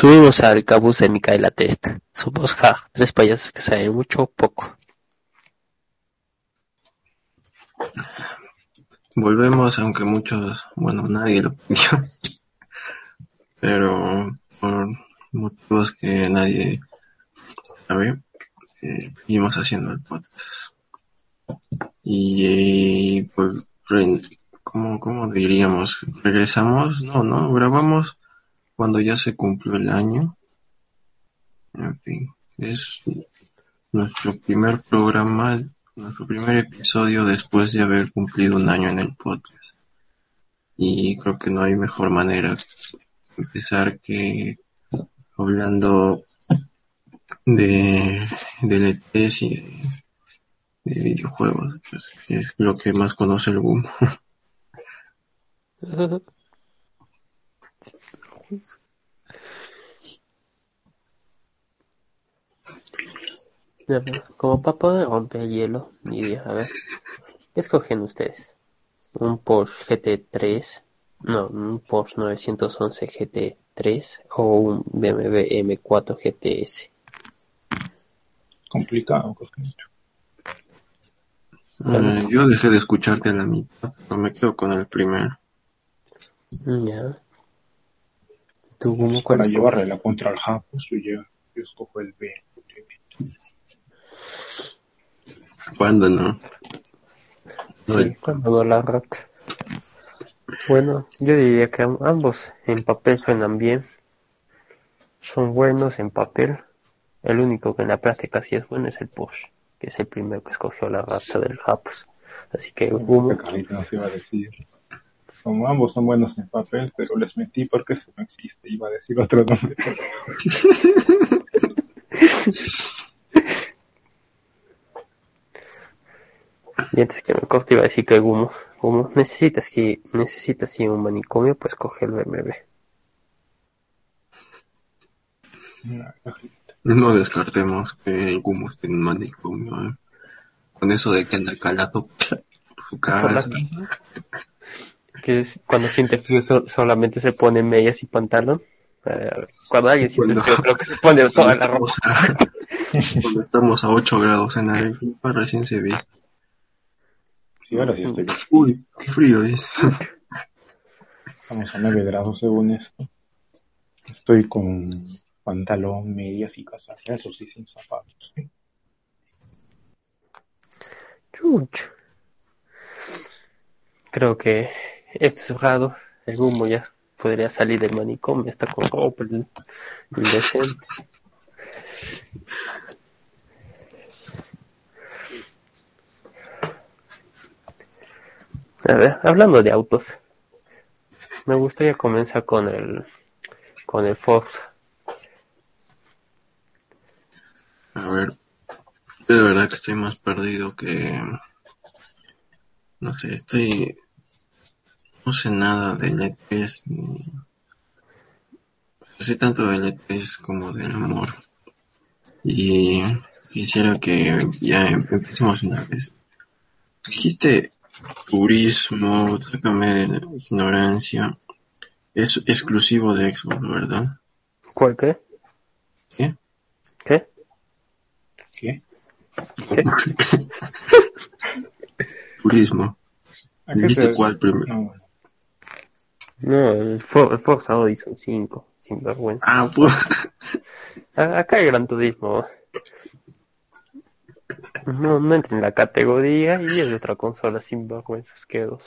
Subimos al cabuz de Micaela Testa. Somos ja, tres payasos que saben mucho o poco. Volvemos, aunque muchos, bueno, nadie lo pidió, pero por motivos que nadie sabe, eh, seguimos haciendo el podcast. Y pues, ¿cómo, ¿cómo diríamos? ¿Regresamos? No, no, grabamos cuando ya se cumplió el año. En fin, es nuestro primer programa, nuestro primer episodio después de haber cumplido un año en el podcast. Y creo que no hay mejor manera de empezar que hablando de, de ETS y de, videojuegos, pues, es lo que más conoce el boom. Como para poder romper el hielo, y a ver, ¿qué escogen ustedes? ¿Un Porsche GT3? No, un Porsche 911 GT3 o un BMW M4 GTS. Complicado, eh, yo dejé de escucharte a la mitad, pero me quedo con el primero. Ya. Para llevarle la contra el Japos, yo, yo escojo el B. ¿Cuándo no? Sí, cuando no la rata. Bueno, yo diría que ambos en papel suenan bien. Son buenos en papel. El único que en la práctica sí es bueno es el Porsche, que es el primero que escogió la raza del Japos. Así que humo. iba a decir como ambos son buenos en papel, pero les metí porque eso no existe, iba a decir otro nombre. y antes que me corte iba a decir que Gumo, Gumo, necesitas que necesitas ir a un manicomio, pues coge el BMW. No descartemos que el Gumo esté en un manicomio, ¿eh? Con eso de que anda calado su cara que cuando siente frío solamente se pone medias y pantalón. Eh, cuando alguien siente frío creo que se pone toda la ropa. cuando estamos a 8 grados en Arequipa recién se ve. Sí, ahora sí estoy. Uy, qué frío es. Estamos a 9 grados según esto. Estoy con pantalón, medias y casas, eso sí, sin zapatos. Chuch. Creo que este cerrado, el humo ya podría salir del manicomio, está con ropa indecente. A ver, hablando de autos, me gustaría comenzar con el con el Forza. A ver, de verdad que estoy más perdido que no sé, estoy no sé nada de LPs ni sé tanto de LPs como del amor y quisiera que ya empecemos una vez dijiste turismo sácame de la ignorancia es exclusivo de Xbox verdad ¿cuál qué? ¿qué? ¿qué? ¿qué? ¿qué? turismo ¿Viste cuál primero? No, el, Forza Horizon 5, sin vergüenza. Ah, pues. Acá hay Gran Turismo. No, no entra en la categoría y es de otra consola sin vergüenzas que dos.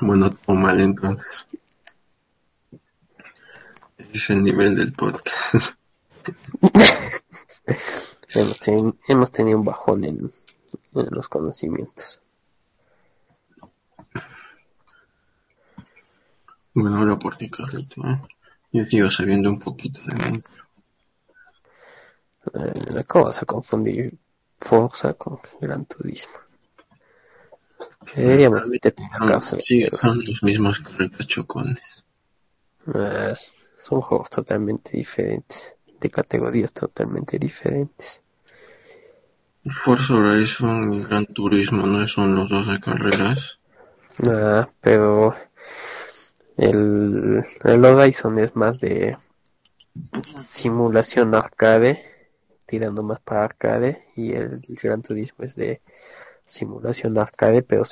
Bueno, o mal entonces. Es el nivel del podcast. hemos, tenido un bajón en, en los conocimientos. Bueno, ahora por ti, Carlito. ¿eh? Yo sigo sabiendo un poquito de mí. Eh, ¿Cómo vas a confundir Forza con Gran Turismo? Deberíamos Sí, son los mismos chocones. Eh, son juegos totalmente diferentes, de categorías totalmente diferentes. Forza Horizon y Gran Turismo no son los dos de carreras. Ah, pero El, el Horizon es más de simulación arcade, tirando más para arcade, y el Gran Turismo es de simulación arcade, pero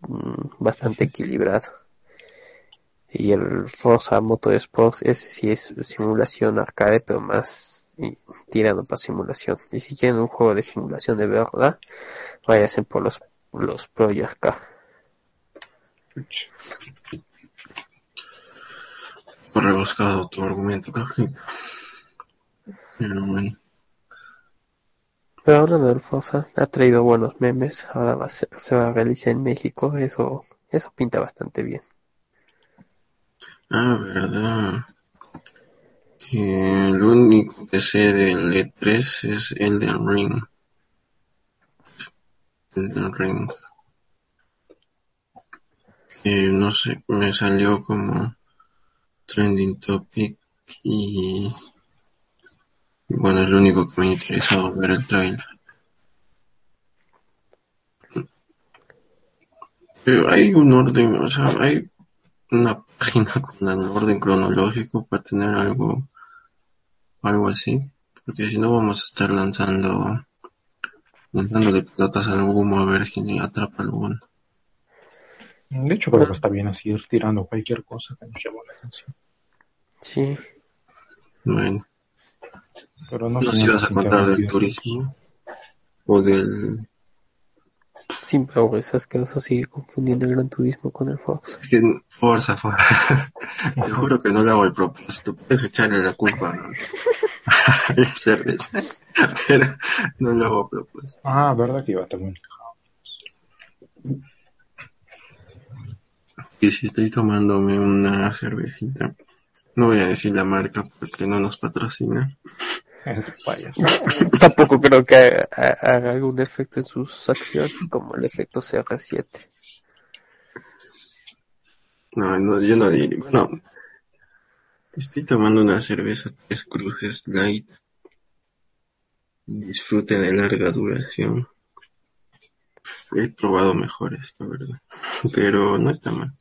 mm, bastante equilibrado. Y el Forza Motorsport ese sí es simulación arcade, pero más tirando para simulación. Y si quieren un juego de simulación de verdad, váyanse por los, los Project Car. Rebuscado tu argumento, Pero bueno. Pero hablando del Forza, ha traído buenos memes, ahora va a ser, se va a realizar en México, eso, eso pinta bastante bien. Ah, verdad. Que el único que sé del E3 es el del Ring. El del Ring. Que no sé, me salió como trending topic y bueno, es lo único que me ha interesado ver el trailer. Pero hay un orden, o sea, hay una página con un orden cronológico para tener algo, algo así, porque si no vamos a estar lanzando, lanzándole pelotas al humo a ver si atrapa alguno. De hecho, creo que está bien así ir tirando cualquier cosa que nos llame la atención. Sí. Bueno. Pero no, no si vas a contar del turismo o del sin pero esas que vas a seguir confundiendo el gran turismo con el Forza. Es que Forza, Forza. Te juro que no le hago el propósito. Puedes echarle la culpa a la cerveza. Pero no lo hago a propósito. Ah, verdad que iba a estar muy Y si estoy tomándome una cervecita, no voy a decir la marca porque no nos patrocina. Tampoco creo que haga, algún efecto en sus acciones como el efecto CR7. No, no, yo no diría. Bueno, estoy tomando una cerveza Tres Cruces Light. Disfrute de larga duración. He probado mejores, la verdad. Pero no está mal.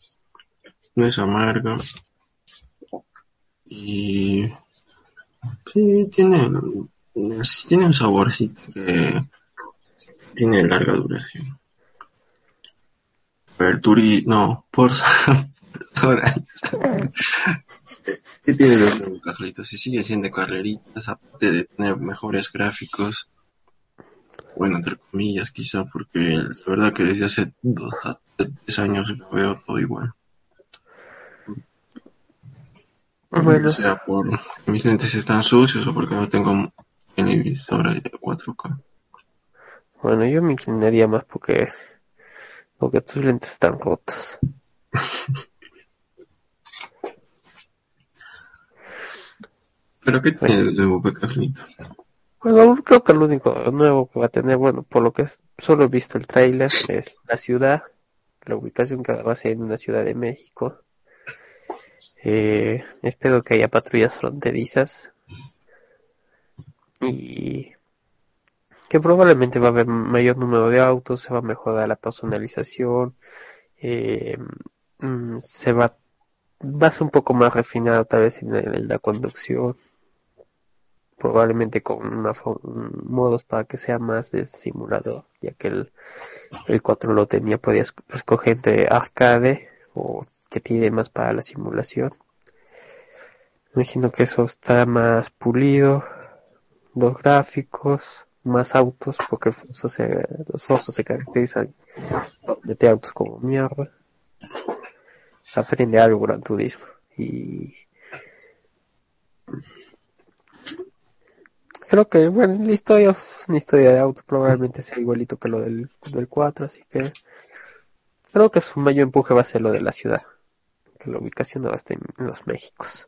No es amarga. Y sí, tiene, tiene un saborcito que tiene larga duración. Turi, no, por ¿Qué tiene de nuevo, Carlitos? Si sigue siendo carreritas, aparte de tener mejores gráficos, bueno, entre comillas, quizá, porque la verdad que desde hace dos tres años veo todo igual. Bueno. Sea, por mis lentes están sucios o porque no tengo televisor de 4K. Bueno, yo me inclinaría más porque porque tus lentes están rotos. ¿Pero qué tiene de nuevo, Bueno, creo que lo único nuevo que va a tener, bueno, por lo que solo he visto el trailer, es la ciudad, la ubicación que va a ser en una ciudad de México. Eh, espero que haya patrullas fronterizas. Y que probablemente va a haber mayor número de autos, se va a mejorar la personalización, eh, mm, se va, va a ser un poco más refinado tal vez en, la conducción, probablemente con una, modos para que sea más de simulador, ya que el, el 4 lo tenía, podías escoger entre arcade o que tiene más para la simulación. Imagino que eso está más pulido, los gráficos, más autos, porque los Forza se caracterizan de autos como mierda. Aprende algo Gran Turismo y creo que bueno la historia de autos probablemente sea igualito que lo del, del 4 así que creo que su mayor empuje va a ser lo de la ciudad la ubicación no a estar en los Méxicos.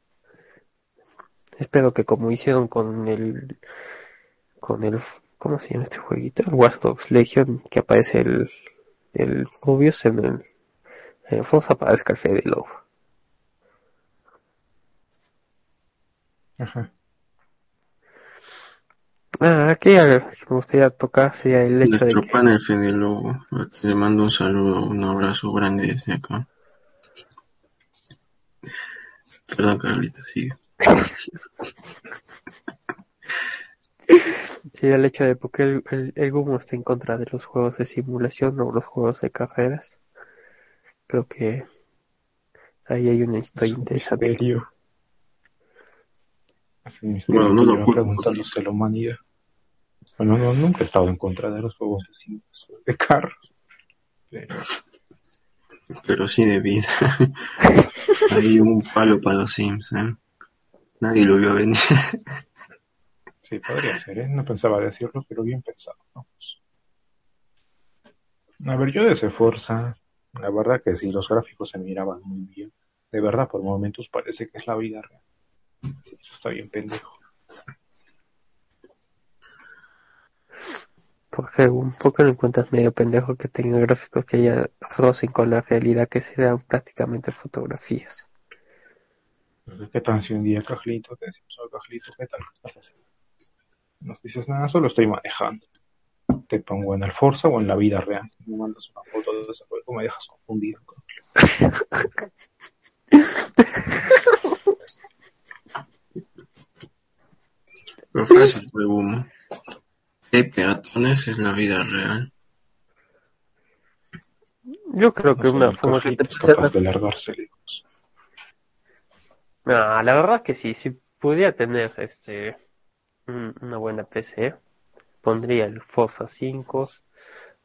Espero que como hicieron con el con el ¿cómo se llama este jueguito? El Watch Dogs Legion que aparece el el Rubius en el en Forza aparezca el Fede Lobo. Ajá. Ah, aquí me gustaría tocar sería el hecho Nuestro de que... pan el Fede Lobo, le mando un saludo, un abrazo grande desde acá. Perdón, Carlita, sigue. Sí, el hecho de porque el, el, el Gumo está en contra de los juegos de simulación o los juegos de carreras. Creo que ahí hay una historia Es interesante. misterio. Es un Bueno, no preguntándose la humanidad. Bueno, no, nunca he estado en contra de los juegos de, simulación de carros. Pero Pero sí de vida. Hay un palo para los Sims, ¿eh? Nadie lo vio venir. sí, podría ser, ¿eh? No pensaba decirlo, pero bien pensado. Vamos. A ver, yo desde Forza, la verdad que sí, los gráficos se miraban muy bien. De verdad, por momentos parece que es la vida real. Eso está bien pendejo. Porque un poco lo encuentras medio pendejo que tenga gráficos que ya rocen con la realidad que sean prácticamente fotografías. Entonces, ¿qué tal si un día, Cajlito, te decimos, "Oye, Cajlito, ¿qué tal? ¿Qué estás haciendo? Nos dices, nada, solo estoy manejando. Te pongo en el Forza o en la vida real. Me mandas una foto de ese juego, me dejas confundido. Pero fácil fue humo. Hay peatones en la vida real. Yo creo que una es capaz de largarse lejos. Ah, la verdad que sí, si pudiera tener este un- una buena PC, pondría el Forza 5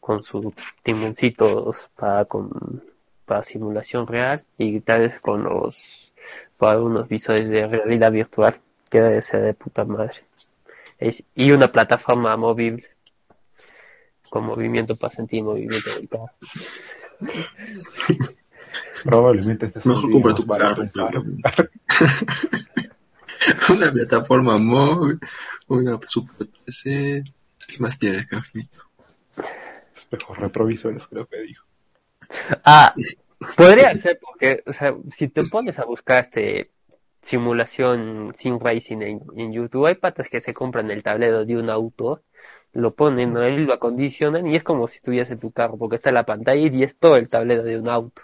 con sus timoncitos para con para simulación real y tal vez con los para unos visores de realidad virtual que debe ser de puta madre. Es- y una plataforma movible con movimiento para sentir movimiento del carro. Probablemente este Mejor compra tu carro, una plataforma móvil, una super PC. ¿Qué más quieres, Cafito? Espejos retrovisores, creo que dijo. Ah, podría ser porque, o sea, si te pones a buscar este simulación sim racing en, en YouTube, hay patas que se compran el tablero de un auto, lo ponen ahí, lo acondicionan y es como si tuviese tu carro, porque está la pantalla y es todo el tablero de un auto.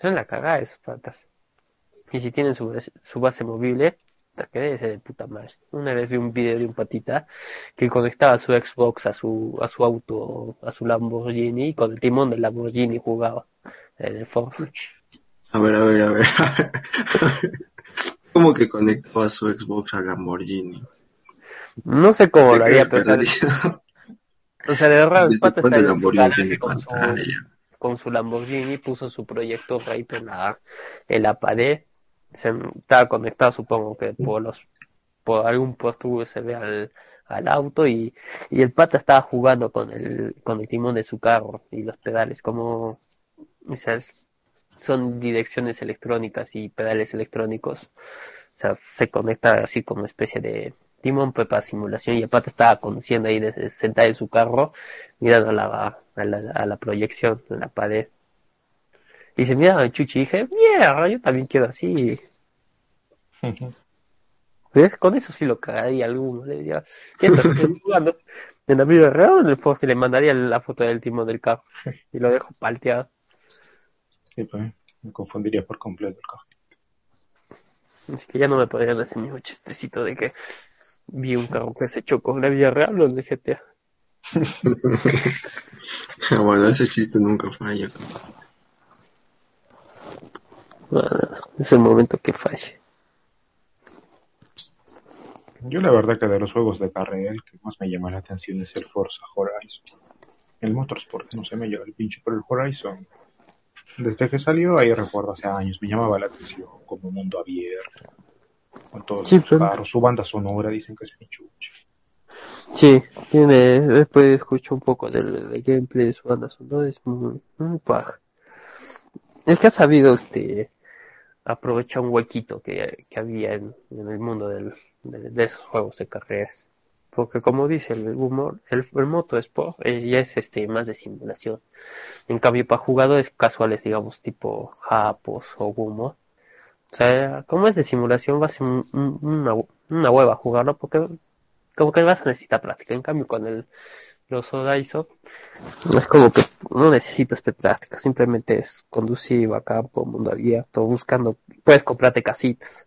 Son la cagada esos patas. Y si tienen su, su base movible, que debe ser de puta madre. Una vez vi un video de un patita que conectaba su Xbox a su, a su auto, a su Lamborghini, y con el timón del Lamborghini jugaba en el Forza. A ver, a ver, a ver. ¿Cómo que conectó su Xbox a Lamborghini? No sé cómo lo haría, pero o sea, de verdad el ¿Desde pata cuándo está en su con su, pantalla? con su Lamborghini, puso su proyector ahí en la, en la pared, se, estaba conectado supongo que por los por algún puesto USB al, al auto y, y el pata estaba jugando con el con el timón de su carro y los pedales como o sea, son direcciones electrónicas y pedales electrónicos o sea se conecta así como especie de timón pues, para simulación y pata estaba conduciendo ahí desde sentado en su carro mirando a la, a la, a la proyección en la pared y se miraba Chuchi y dije mierda yo también quiero así ¿Ves? Con eso sí lo cagaría alguno. Le diría, ¿qué estás jugando? En la vida real el Forza le mandaría la foto del timón del carro y lo dejo palteado. Sí, pues, me confundiría por completo el cajón. Así que ya no me podrían hacer mi chistecito de que vi un carro que se chocó en la vida real o en el GTA. bueno, ese chiste nunca falla. Bueno, es el momento que falle. Yo la verdad que de los juegos de carrera el que más me llama la atención es el Forza Horizon. El Motorsport, no sé, me lleva el pinche por el Horizon. Desde que salió, ahí recuerdo hace años, me llamaba la atención como mundo abierto. Con todos Sí, los pero- carros, su banda sonora dicen que es pichucha. Sí, tiene, después escucho un poco del, del gameplay de su banda sonora, es muy, muy paja. Es que ha sabido este aprovechar un huequito que, que había en, en el mundo del, de, de esos juegos de carreras. Porque como dice el humor, el, Moto Sport eh, ya es este más de simulación. En cambio para jugadores casuales, digamos, tipo Japos o Gumo, o sea, como es de simulación va a ser un- un- una, una hueva jugarlo porque como que vas a necesitar práctica. En cambio, con el los Horizon, es como que no necesitas práctica, simplemente es conducir a campo, mundo abierto, buscando, puedes comprarte casitas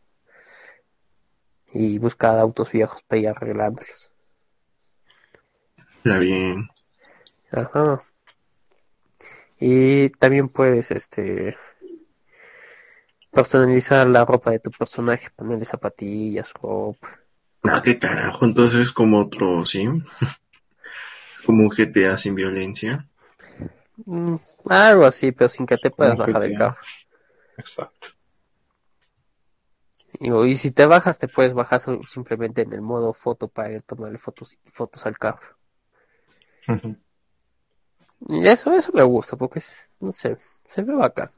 y buscar autos viejos para ir arreglándolos. Ya bien. Ajá. Y también puedes, este, personalizar la ropa de tu personaje, ponerle zapatillas, ropa. Ah, qué carajo, entonces es como otro, ¿sí? Es como un GTA sin violencia. Mm, algo así, pero sin que te puedas Como bajar del carro. Exacto. Y, y si te bajas, te puedes bajar simplemente en el modo foto para tomarle fotos, fotos al carro. Y eso, eso me gusta, porque es, no sé, se ve bacán.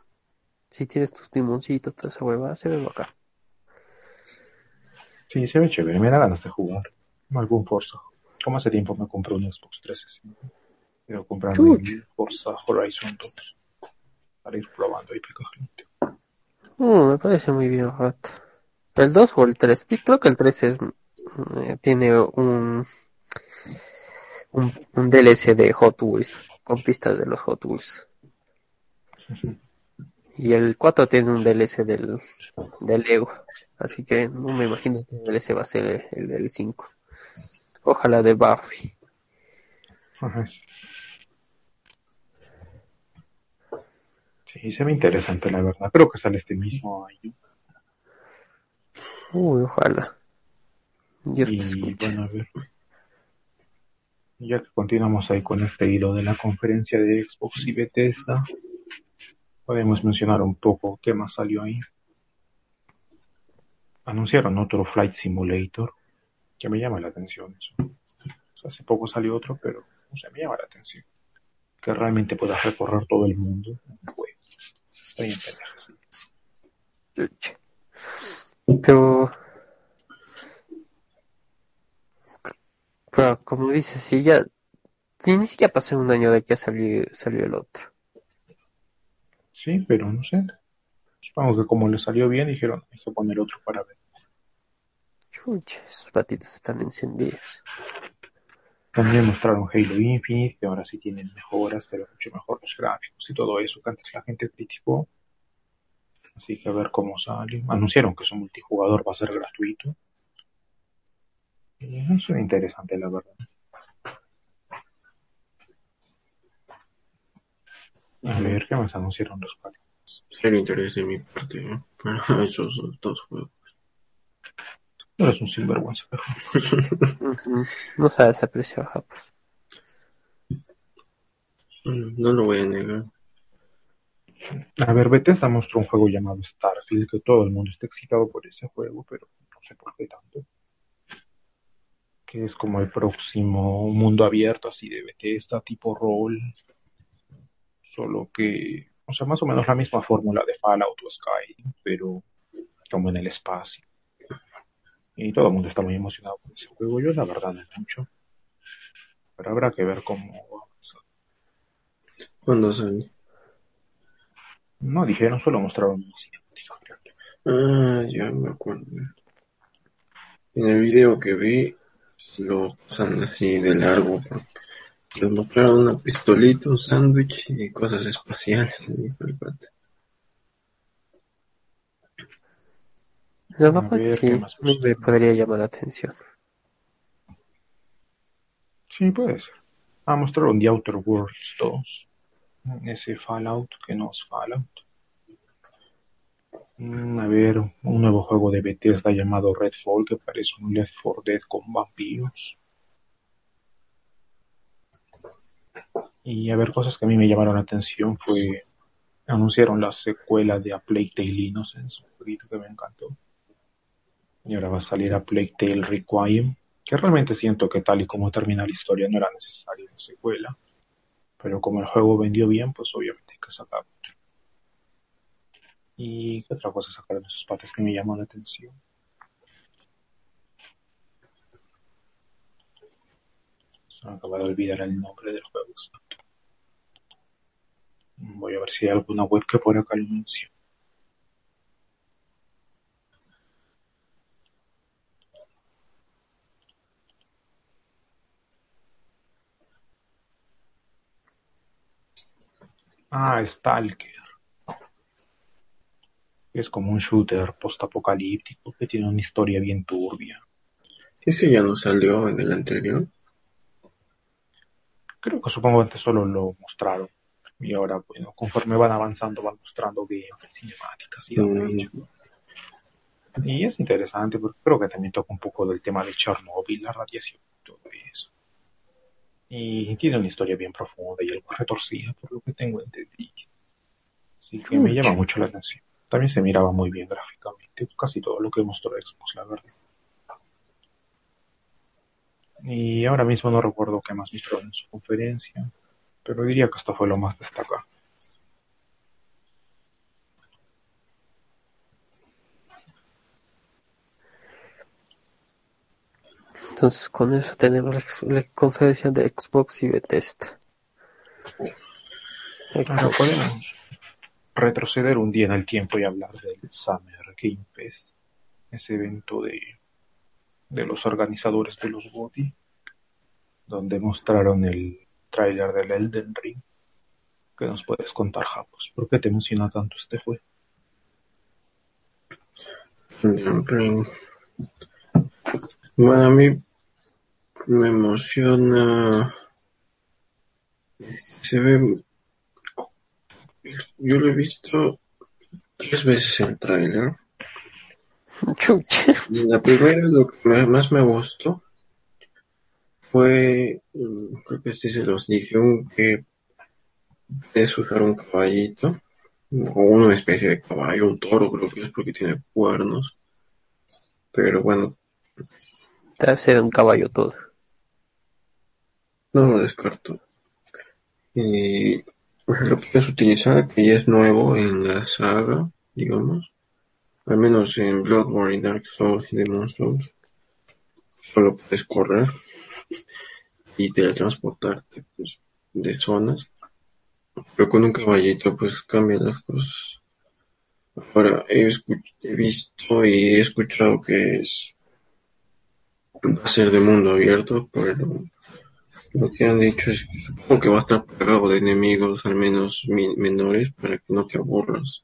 Si tienes tus timoncitos, toda esa huevada, se ve bacán. Sí, se ve chévere, me da ganas de jugar. Algún Forza. Como hace tiempo me compré un Xbox 360. Quiero comprarme el Forza Horizon 2. Para ir probando ahí picajito. Uh, me parece muy bien. El 2 o el 3, y creo que el 3 es, eh, tiene un, un, un DLC de Hot Wheels, con pistas de los Hot Wheels. Y el 4 tiene un DLC del, del Lego. Así que no me imagino que el DLC va a ser el, el del 5. Ojalá de. Ajá. Sí, se ve interesante la verdad. Creo que sale este mismo año. Uy, ojalá. Dios Y bueno, a ver. Ya que continuamos ahí con este hilo de la conferencia de Xbox y Bethesda, podemos mencionar un poco qué más salió ahí. Anunciaron otro Flight Simulator, que me llama la atención eso. Hace poco salió otro, pero o sea, me llama la atención. Que realmente puedas recorrer todo el mundo en un juego. Pero, pero como dices, si ya ni siquiera pasó un año de que salió, salió el otro. Sí, pero no sé. Supongo que como le salió bien, dijeron, hay que poner otro para ver. Chucha, esos patitas están encendidos. También mostraron Halo Infinite, que ahora sí tienen mejoras, pero mucho mejor los gráficos y todo eso que antes la gente criticó. Así que a ver cómo sale. Anunciaron que su multijugador va a ser gratuito. Eso es interesante, la verdad. A ver, ¿qué más anunciaron los cuales? Cero interés de mi parte, ¿eh? Para esos dos juegos. No eres un sinvergüenza. No sabes apreciar japas. Bueno, no lo voy a negar. A ver, Bethesda mostró un juego llamado Starfield, que todo el mundo está excitado por ese juego, pero no sé por qué tanto. Que es como el próximo mundo abierto así de Bethesda, tipo rol. Solo que, o sea, más o menos la misma fórmula de Fallout o Skyrim, pero como en el espacio. Y todo el mundo está muy emocionado por ese juego. Yo la verdad no mucho. Pero habrá que ver cómo va a avanzar. ¿Cuándo sale? No dijeron, solo mostraron una cinemática. Ah, ya me acuerdo. En el video que vi, lo pasan así de largo. porque Les mostraron una pistolita, un sándwich y cosas espaciales. dijo el pata. Ver, sí, ¿qué más me, me podría llamar la atención. Sí, puede ser. Ah, mostraron The Outer Worlds 2. Ese Fallout que no es Fallout. Mm, a ver, un nuevo juego de Bethesda llamado Redfall que parece un Left 4 Dead con vampiros. Y a ver, cosas que a mí me llamaron la atención fue... Anunciaron la secuela de A Plague Tale Innocence, un jueguito que me encantó. Y ahora va a salir A Plague Tale Requiem, que realmente siento que tal y como termina la historia no era necesaria una secuela. Pero como el juego vendió bien, pues obviamente hay que sacar otro. ¿Y qué otra cosa sacaron de sus patas que me llamó la atención? Se me acaba de olvidar el nombre del juego. Voy a ver si hay alguna web que por acá lo mencione. Ah, Stalker. Es como un shooter post-apocalíptico que tiene una historia bien turbia. ¿Ese ya no salió en el anterior? Creo que supongo que solo lo mostraron. Y ahora, bueno, conforme van avanzando, van mostrando gameplays, cinemáticas y Mm, Y es interesante porque creo que también toca un poco del tema de Chernobyl, la radiación y todo eso. Y tiene una historia bien profunda y algo retorcida, por lo que tengo entendido. Así que me llama mucho la atención. También se miraba muy bien gráficamente, casi todo lo que mostró Xbox, la verdad. Y ahora mismo no recuerdo qué más mostró en su conferencia, pero diría que esto fue lo más destacado. Entonces con eso tenemos la, conferencia de Xbox y Bethesda. Xbox. Retroceder un día en el tiempo y hablar del Summer Game Fest, ese evento de, de los organizadores de los GOTY, donde mostraron el tráiler del Elden Ring. ¿Qué nos puedes contar, Japos? ¿Por qué te emociona tanto este juego? Bueno, a mí me emociona. Se ve. Yo lo he visto tres veces el tráiler. Chucha. La primera, lo que más me gustó fue, mm, creo que sí se los dije, un que puedes usar un caballito, o una especie de caballo, un toro creo que es porque tiene cuernos. Pero bueno, Te ser un caballo todo. no lo descarto. Y pues, lo puedes utilizar, que ya es nuevo en la saga, digamos. Al menos en Bloodborne y Dark Souls y Demon Souls. Solo puedes correr y teletransportarte pues, de zonas. Pero con un caballito pues cambian las cosas. Ahora he, he visto y he escuchado que es va a ser de mundo abierto, pero lo que han dicho es que supongo que va a estar plagado de enemigos, al menos menores, para que no te aburras.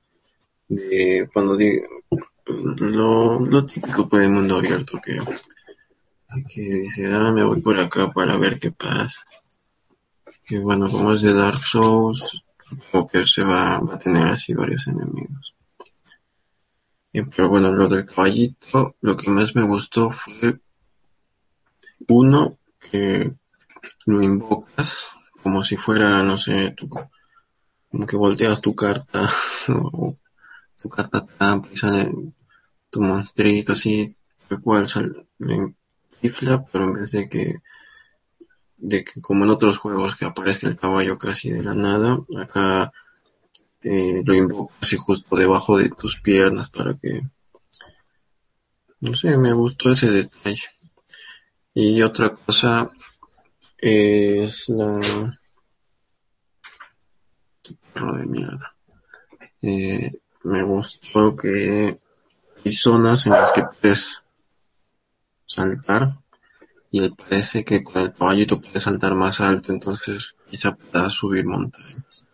De cuando diga lo, lo típico para el mundo abierto que, que dice, ah, me voy por acá para ver qué pasa. Y bueno, como es de Dark Souls, supongo que se va, va a tener así varios enemigos. Y, pero bueno, lo del caballito, lo que más me gustó fue uno que lo invocas como si fuera, no sé, tu, como que volteas tu carta o tu carta trampa y sale tu monstruito así, el cual sale, infla, pero en vez de que de que como en otros juegos que aparezca el caballo casi de la nada, acá eh, lo invocas así justo debajo de tus piernas para que no sé, me gustó ese detalle. Y otra cosa es la perro de mierda. Eh, me gustó que hay zonas en las que puedes saltar y parece que con el caballito puedes saltar más alto, entonces quizá puedas subir montañas.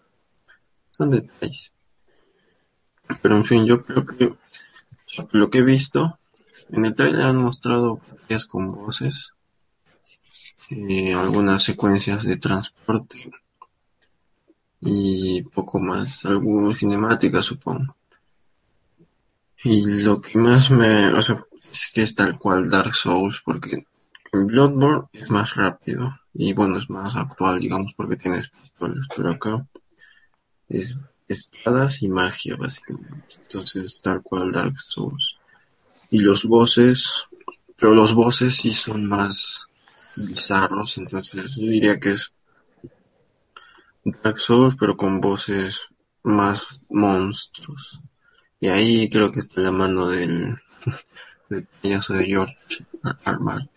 Son detalles. Pero en fin, yo creo que lo que he visto, en el trailer han mostrado partidas con voces, eh, algunas secuencias de transporte y poco más, algunas cinemáticas supongo. Y lo que más me, o sea, es que es tal cual Dark Souls, porque Bloodborne es más rápido y bueno, es más actual, digamos, porque tienes pistolas, pero acá es espadas y magia, básicamente. Entonces, tal cual Dark Souls. Y los bosses, pero los bosses sí son más bizarros, entonces yo diría que es Dark Souls, pero con voces más monstruos. Y ahí creo que está la mano del, del payaso de George R.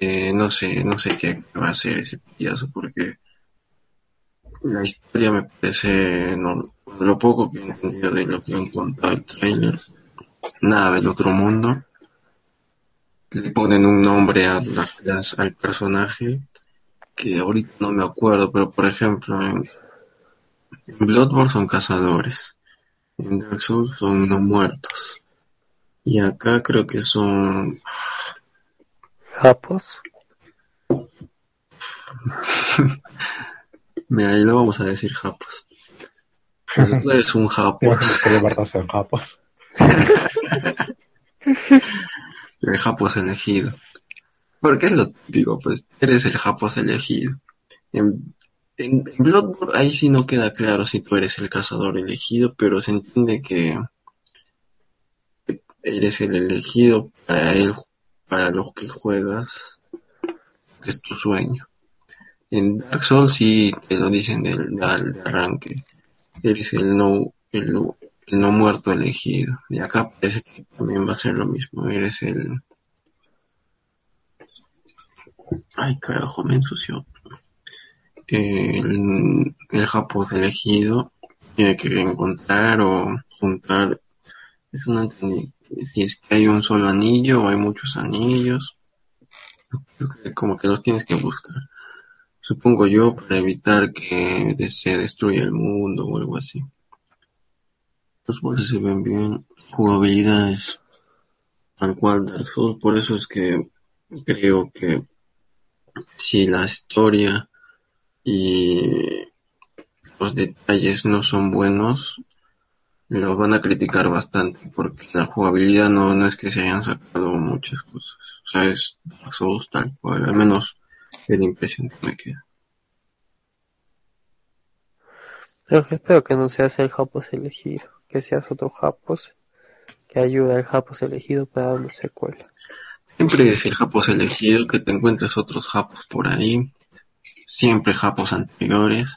Eh, no sé, no sé qué va a hacer ese payaso porque la historia me parece, no, lo poco que he entendido de lo que han contado el trailer, nada del otro mundo. Le ponen un nombre a la clase, al personaje que ahorita no me acuerdo, pero por ejemplo en, en Bloodborne son cazadores, en Dark Souls son no muertos. Y acá creo que son Japos. Mira, ahí lo vamos a decir japos. Tú eres un japo. Son japos. El japos elegido. Porque es lo típico, pues eres el japos elegido. En, en, en Bloodborne ahí sí no queda claro si tú eres el cazador elegido, pero se entiende que eres el elegido para él, para lo que juegas, que es tu sueño. En Dark Souls sí te lo dicen del, del de arranque. Eres el no, el, el no muerto elegido. Y acá parece que también va a ser lo mismo. Eres el... Ay, carajo, me ensució. El, el Japón elegido tiene que encontrar o juntar. Eso no. Si es que hay un solo anillo o hay muchos anillos. Como que los tienes que buscar. Supongo yo para evitar que se destruya el mundo o algo así. Los bolsos se ven bien. Jugabilidades tal cual Dark Souls. Por eso es que creo que si la historia y los detalles no son buenos, lo van a criticar bastante porque la jugabilidad no, no es que se hayan sacado muchas cosas. O sea, es Dark Souls tal cual, al menos es la impresión que me queda. Pero espero que no seas el Japos elegido, que seas otro Japos que ayude al Japos elegido para una secuela. Siempre es el Japos elegido, que te encuentres otros Japos por ahí, siempre Japos anteriores,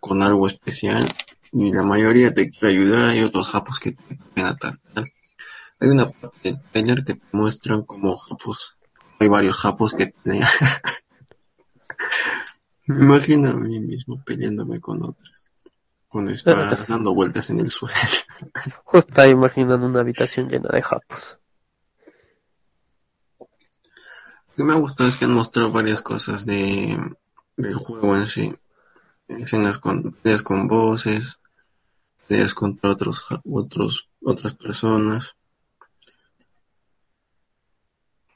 con algo especial, y la mayoría te quiere ayudar, hay otros Japos que te pueden atacar. Hay una parte del trailer que te muestran como Japos, hay varios Japos que te... Me imagino a mí mismo peleándome con otros, con espadas dando vueltas en el suelo. Estaba imaginando una habitación llena de Japos. Lo que me ha gustado es que han mostrado varias cosas de del juego en sí. Escenas con, con voces, peleas contra otros, otros, otras personas.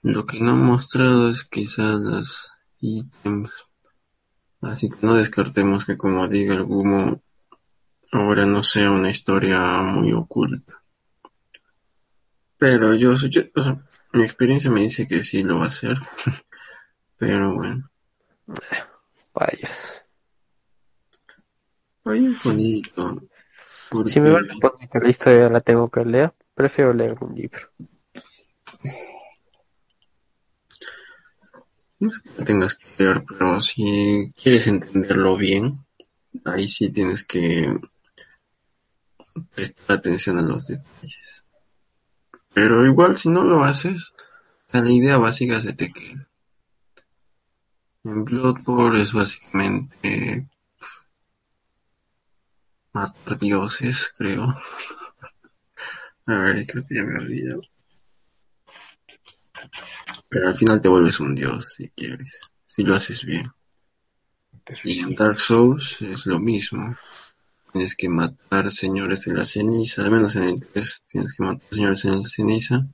Lo que no han mostrado es quizás las ítems. Así que no descartemos que como diga el Gumo, ahora no sea una historia muy oculta. Pero yo, yo o sea, mi experiencia me dice que sí lo va a hacer. Pero bueno. Vayas. Ay, es bonito. Porque Si me van a la historia la tengo que leer, prefiero leer un libro. no es que lo tengas que ver, pero si quieres entenderlo bien, ahí sí tienes que prestar atención a los detalles. Pero igual si no lo haces, la idea básica se te queda. En Bloodborne es básicamente matar dioses, creo. A ver, creo que ya me he olvidado. Pero al final te vuelves un dios si quieres, si lo haces bien. Y en. Dark Souls es lo mismo. Tienes que matar señores de la ceniza, al menos en el 3 tienes que matar señores en la ceniza.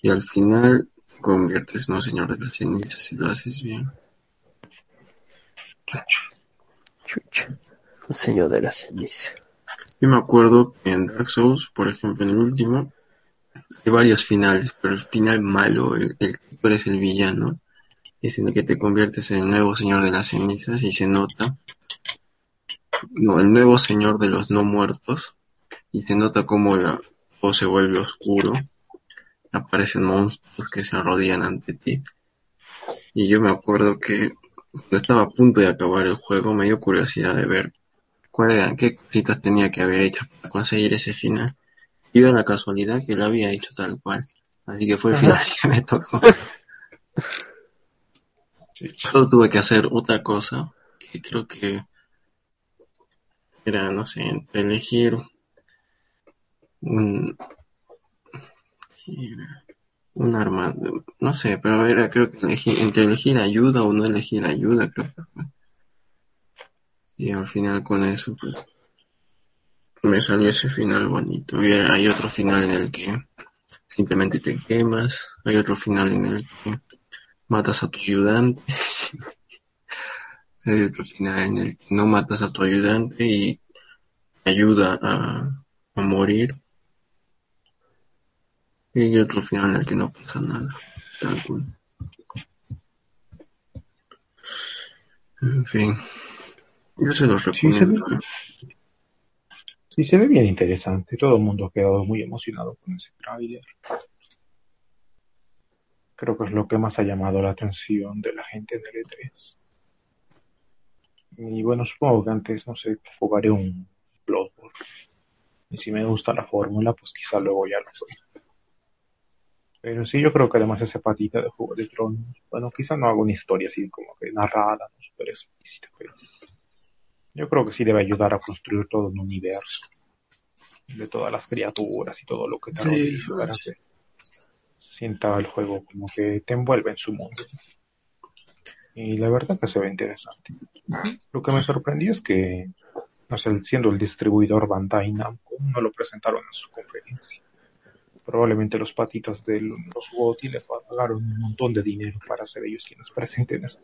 Y al final te conviertes no señor de la ceniza si lo haces bien. Chucha. Un señor de la ceniza. Yo me acuerdo que en Dark Souls, por ejemplo, en el último, hay varios finales, pero el final malo, el, el que tú eres el villano, es en el que te conviertes en el nuevo señor de las cenizas y se nota, no, el nuevo señor de los no muertos, y se nota como la, todo se vuelve oscuro, aparecen monstruos que se arrodillan ante ti. Y yo me acuerdo que cuando estaba a punto de acabar el juego me dio curiosidad de ver cuál era, qué cositas tenía que haber hecho para conseguir ese final. Y dio la casualidad que lo había hecho tal cual. Así que fue el final que me tocó. Solo tuve que hacer otra cosa, que creo que era, no sé, elegir un... un arma, no sé, pero era creo que elegí, entre elegir ayuda o no elegir ayuda, creo que fue. Y al final con eso, pues, me salió ese final bonito. Y hay otro final en el que simplemente te quemas, hay otro final en el que matas a tu ayudante, hay otro final en el que no matas a tu ayudante y ayuda a, a morir. Y otro final en el que no pasa nada. Tal cual. En fin. Yo se los Sí, se recomiendo. ve, sí, se ve bien interesante. Todo el mundo ha quedado muy emocionado con ese tráiler. Creo que es lo que más ha llamado la atención de la gente en el E3. Y bueno, supongo que antes, no sé, jugaré un Bloodborne. Y si me gusta la fórmula, pues quizá luego ya lo juegue. Pero sí, yo creo que además ese patita de Juego de Tronos, bueno, quizá no haga una historia así como que narrada, no súper explícita, pero yo creo que sí debe ayudar a construir todo un universo de todas las criaturas y todo lo que te Sí, rodea pues. para que sienta el juego como que te envuelve en su mundo. Y la verdad que se ve interesante. Lo que me sorprendió es que, no sé, siendo el distribuidor Bandai Namco, no lo presentaron en su conferencia. Probablemente los patitas de los GOTY le pagaron un montón de dinero para ser ellos quienes presenten este,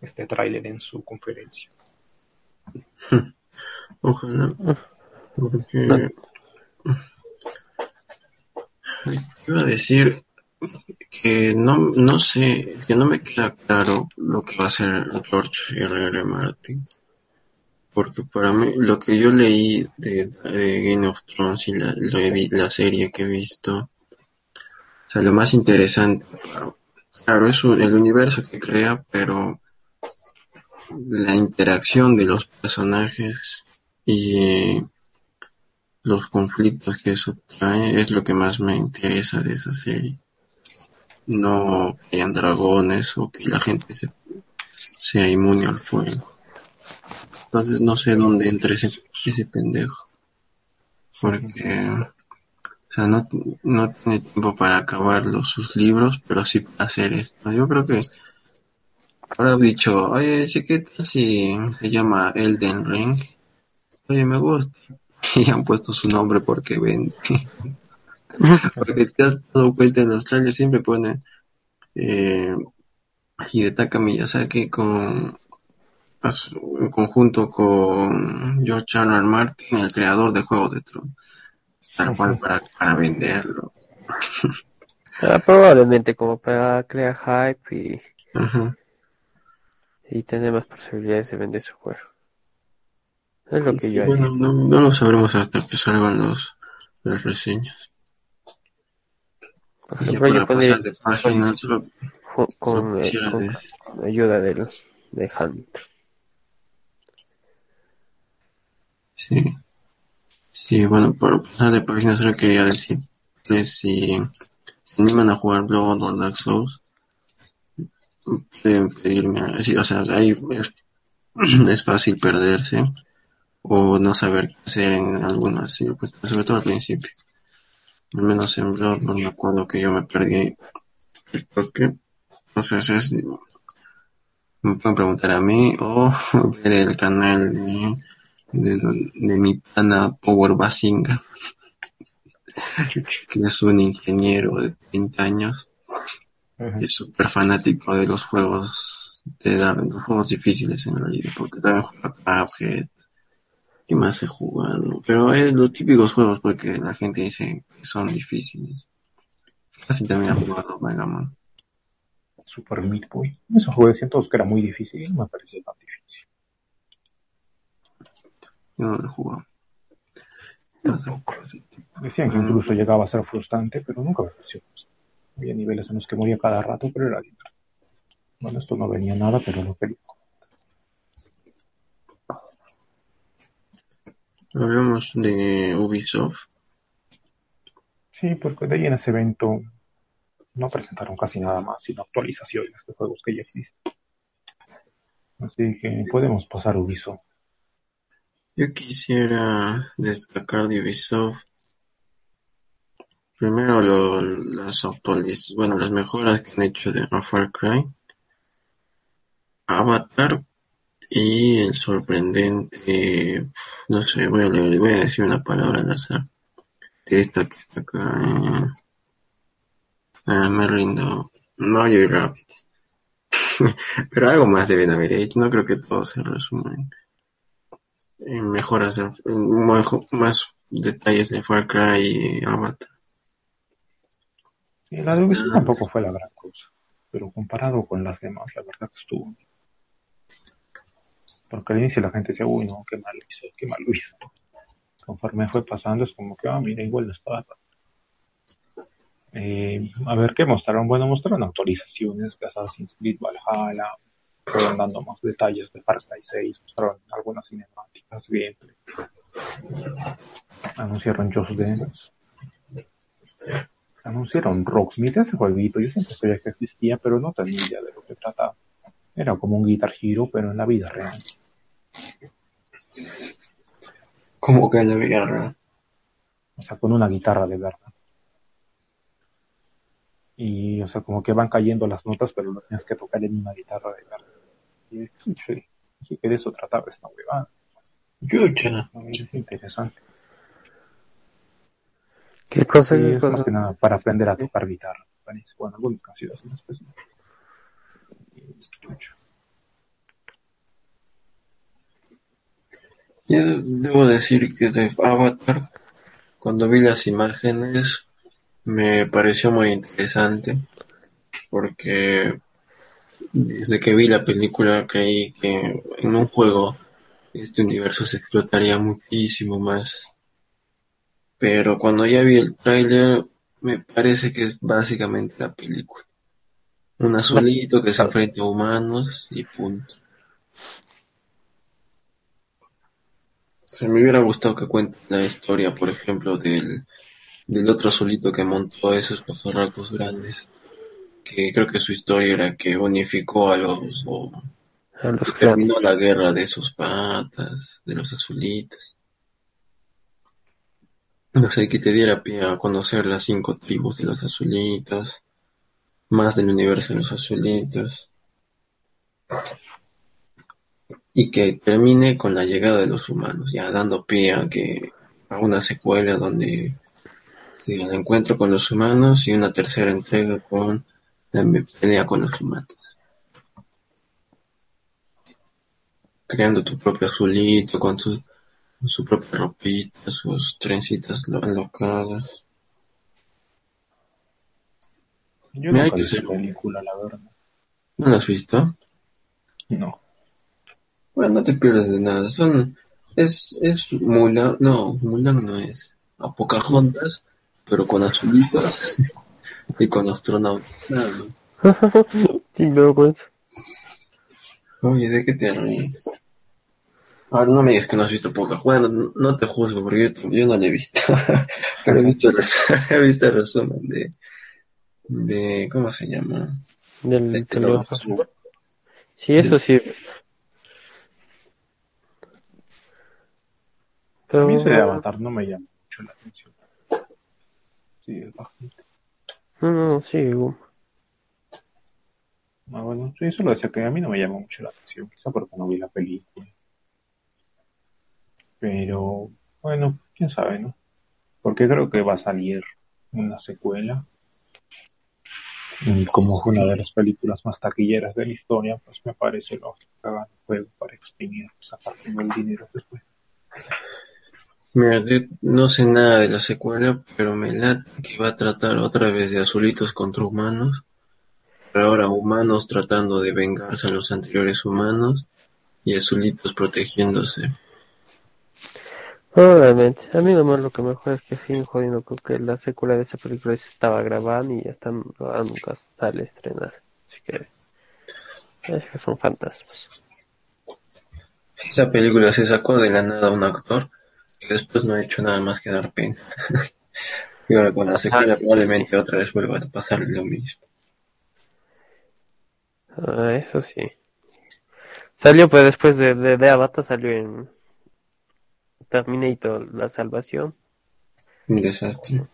este tráiler en su conferencia. Ojalá. Porque iba a decir que no, no sé, que no me queda claro lo que va a hacer George R. R. Martin. Porque para mí, lo que yo leí de, Game of Thrones y la, la serie que he visto, o sea, lo más interesante, claro, claro, es un- el universo que crea, pero la interacción de los personajes y los conflictos que eso trae es lo que más me interesa de esa serie. No hayan dragones o que la gente se- sea inmune al fuego. Entonces no sé dónde entra ese, ese pendejo. Porque, o sea, no, no tiene tiempo para acabar los, sus libros, pero sí para hacer esto. Yo creo que ahora he dicho, oye, ¿sí qué tal si se llama Elden Ring? Oye, me gusta. Y han puesto su nombre porque vende. porque si te has dado cuenta en los trailers siempre ponen eh, Hidetaka Miyazaki con su- en conjunto con George. R. Martin, el creador de Juego de Tronos. Tal cual para, para venderlo. Ah, probablemente como para crear hype y, Ajá. y tener más posibilidades de vender su juego. Es lo que yo. Bueno, no, no lo sabremos hasta que salgan los las reseñas. Por ejemplo, yo de página, solo con, eh, con de- ayuda del, de Hamilton. Sí. Sí, bueno, para pasar de página solo quería decir que si se animan a jugar Blood o Dark Souls, pueden pedirme, sí, o sea, ahí es, es fácil perderse o no saber qué hacer en algunas circunstancias, sobre todo al principio. Al menos en Blood no me acuerdo que yo me perdí. Porque entonces es me pueden preguntar a mí o ver el canal de, de, de mi pana Power Basinga que es un ingeniero de 30 años Ajá. y es súper fanático de los juegos de dar los juegos difíciles en realidad porque también juega Cuphead ¿qué más he jugado? pero es los típicos juegos porque la gente dice que son difíciles casi también he jugado Mega Man Super Meat Boy. Eso jugué, siento que era muy difícil y no me parecía tan difícil. yo no lo he jugado Tampoco. Decían que incluso llegaba a ser frustrante, pero nunca me pareció. Había niveles en los que moría cada rato, pero era divertido. Bueno, esto no venía nada, pero lo quería. Hablamos de Ubisoft Sí, porque de ahí en ese evento no presentaron casi nada más, sino actualizaciones de juegos que ya existen. Así que podemos pasar a Ubisoft. Yo quisiera destacar de Ubisoft Primero lo, las actualizaciones, bueno, las mejoras que han hecho de Far Cry, Avatar y el sorprendente, no sé, voy a leer, voy a decir una palabra al azar. Esta que está acá, eh, ah, me rindo, Mario y Rabbids. Pero algo más deben haber hecho, no creo que todo se resuma en, mejoras, en, más detalles de Far Cry y Avatar. la de tampoco fue la gran cosa, pero comparado con las demás, la verdad que estuvo porque al inicio la gente decía, uy, no, qué mal hizo, qué mal hizo. Conforme fue pasando, es como que, ah, mira, igual no estaba eh, a ver qué mostraron. Bueno, mostraron actualizaciones de Assassin's Creed Valhalla, fueron dando más detalles de Far Cry 6, mostraron algunas cinemáticas, gameplay. Anunciaron Just Dance. Anunciaron Rocksmith, ese jueguito. Yo siempre sabía que existía, pero no tenía de lo que trataba. Era como un Guitar Hero, pero en la vida real. ¿Cómo que en la real? O sea, con una guitarra de verdad. Y, o sea, como que van cayendo las notas, pero no tienes que tocar en una guitarra de verdad. Y sí, así que de eso trataba esta huevada. Yucha. Es interesante. ¿Qué cosa? Sí, es más que nada para aprender a tocar guitarra. Bueno, algunas canciones en específico. Debo decir que de Avatar, cuando vi las imágenes, me pareció muy interesante, porque desde que vi la película creí que en un juego este universo se explotaría muchísimo más. Pero cuando ya vi el tráiler, me parece que es básicamente la película. Un azulito que se enfrenta a humanos y punto. Me hubiera gustado que cuente la historia, por ejemplo, del, del otro azulito que montó esos pajarracos grandes. Que creo que su historia era que unificó a los... O, terminó la guerra de esos patas, de los azulitos. No sé, que te diera pie a conocer las cinco tribus de los azulitos más del universo de los azulitos. Y que termine con la llegada de los humanos, ya dando pie a que a una secuela donde siga el encuentro con los humanos y una tercera entrega con la pelea con los humanos. Creando tu propio azulito con, su propia ropita, sus trencitas alocadas. Yo no que esa película, la verdad. ¿No la has visto? No. Bueno, no te pierdes de nada. Son, es, es Mulan, no, Mulan no es. A Pocahontas, pero con azulitos y con astronautas. Nada Sin vergüenza. Oye, ¿de qué te ríes? Ahora no me digas que no has visto Pocahontas. Bueno, no te juzgo porque yo, yo no la he visto. pero he visto, el, he visto el resumen de, de ¿cómo se llama? Del este Sí, eso sí. Pero... A mí ese de Avatar no me llama mucho la atención. Sí, es bajito. No, no, sí. Ah, bueno, sí, eso lo decía que a mí no me llama mucho la atención, quizá porque no vi la película. Pero, bueno, quién sabe, ¿no? Porque creo que va a salir una secuela y como fue una de las películas más taquilleras de la historia, pues me parece lógico que hagan un juego para exprimir, sacar el dinero después. Mira, no sé nada de la secuela, pero me late que va a tratar otra vez de azulitos contra humanos, pero ahora humanos tratando de vengarse a los anteriores humanos y azulitos protegiéndose. Obviamente, a mí nomás lo que mejor es que siguen jodiendo con que la secuela de esa película se estaba grabando y ya están, nunca sale a estrenar. Así que, es que son fantasmas. Esa película se sacó de la nada un actor después no ha hecho nada más que dar pena. y ahora con la secuela probablemente otra vez vuelva a pasar lo mismo. Ah, eso sí. Salió pues después de, de, de Avatar, salió en Terminator, la salvación. Un desastre.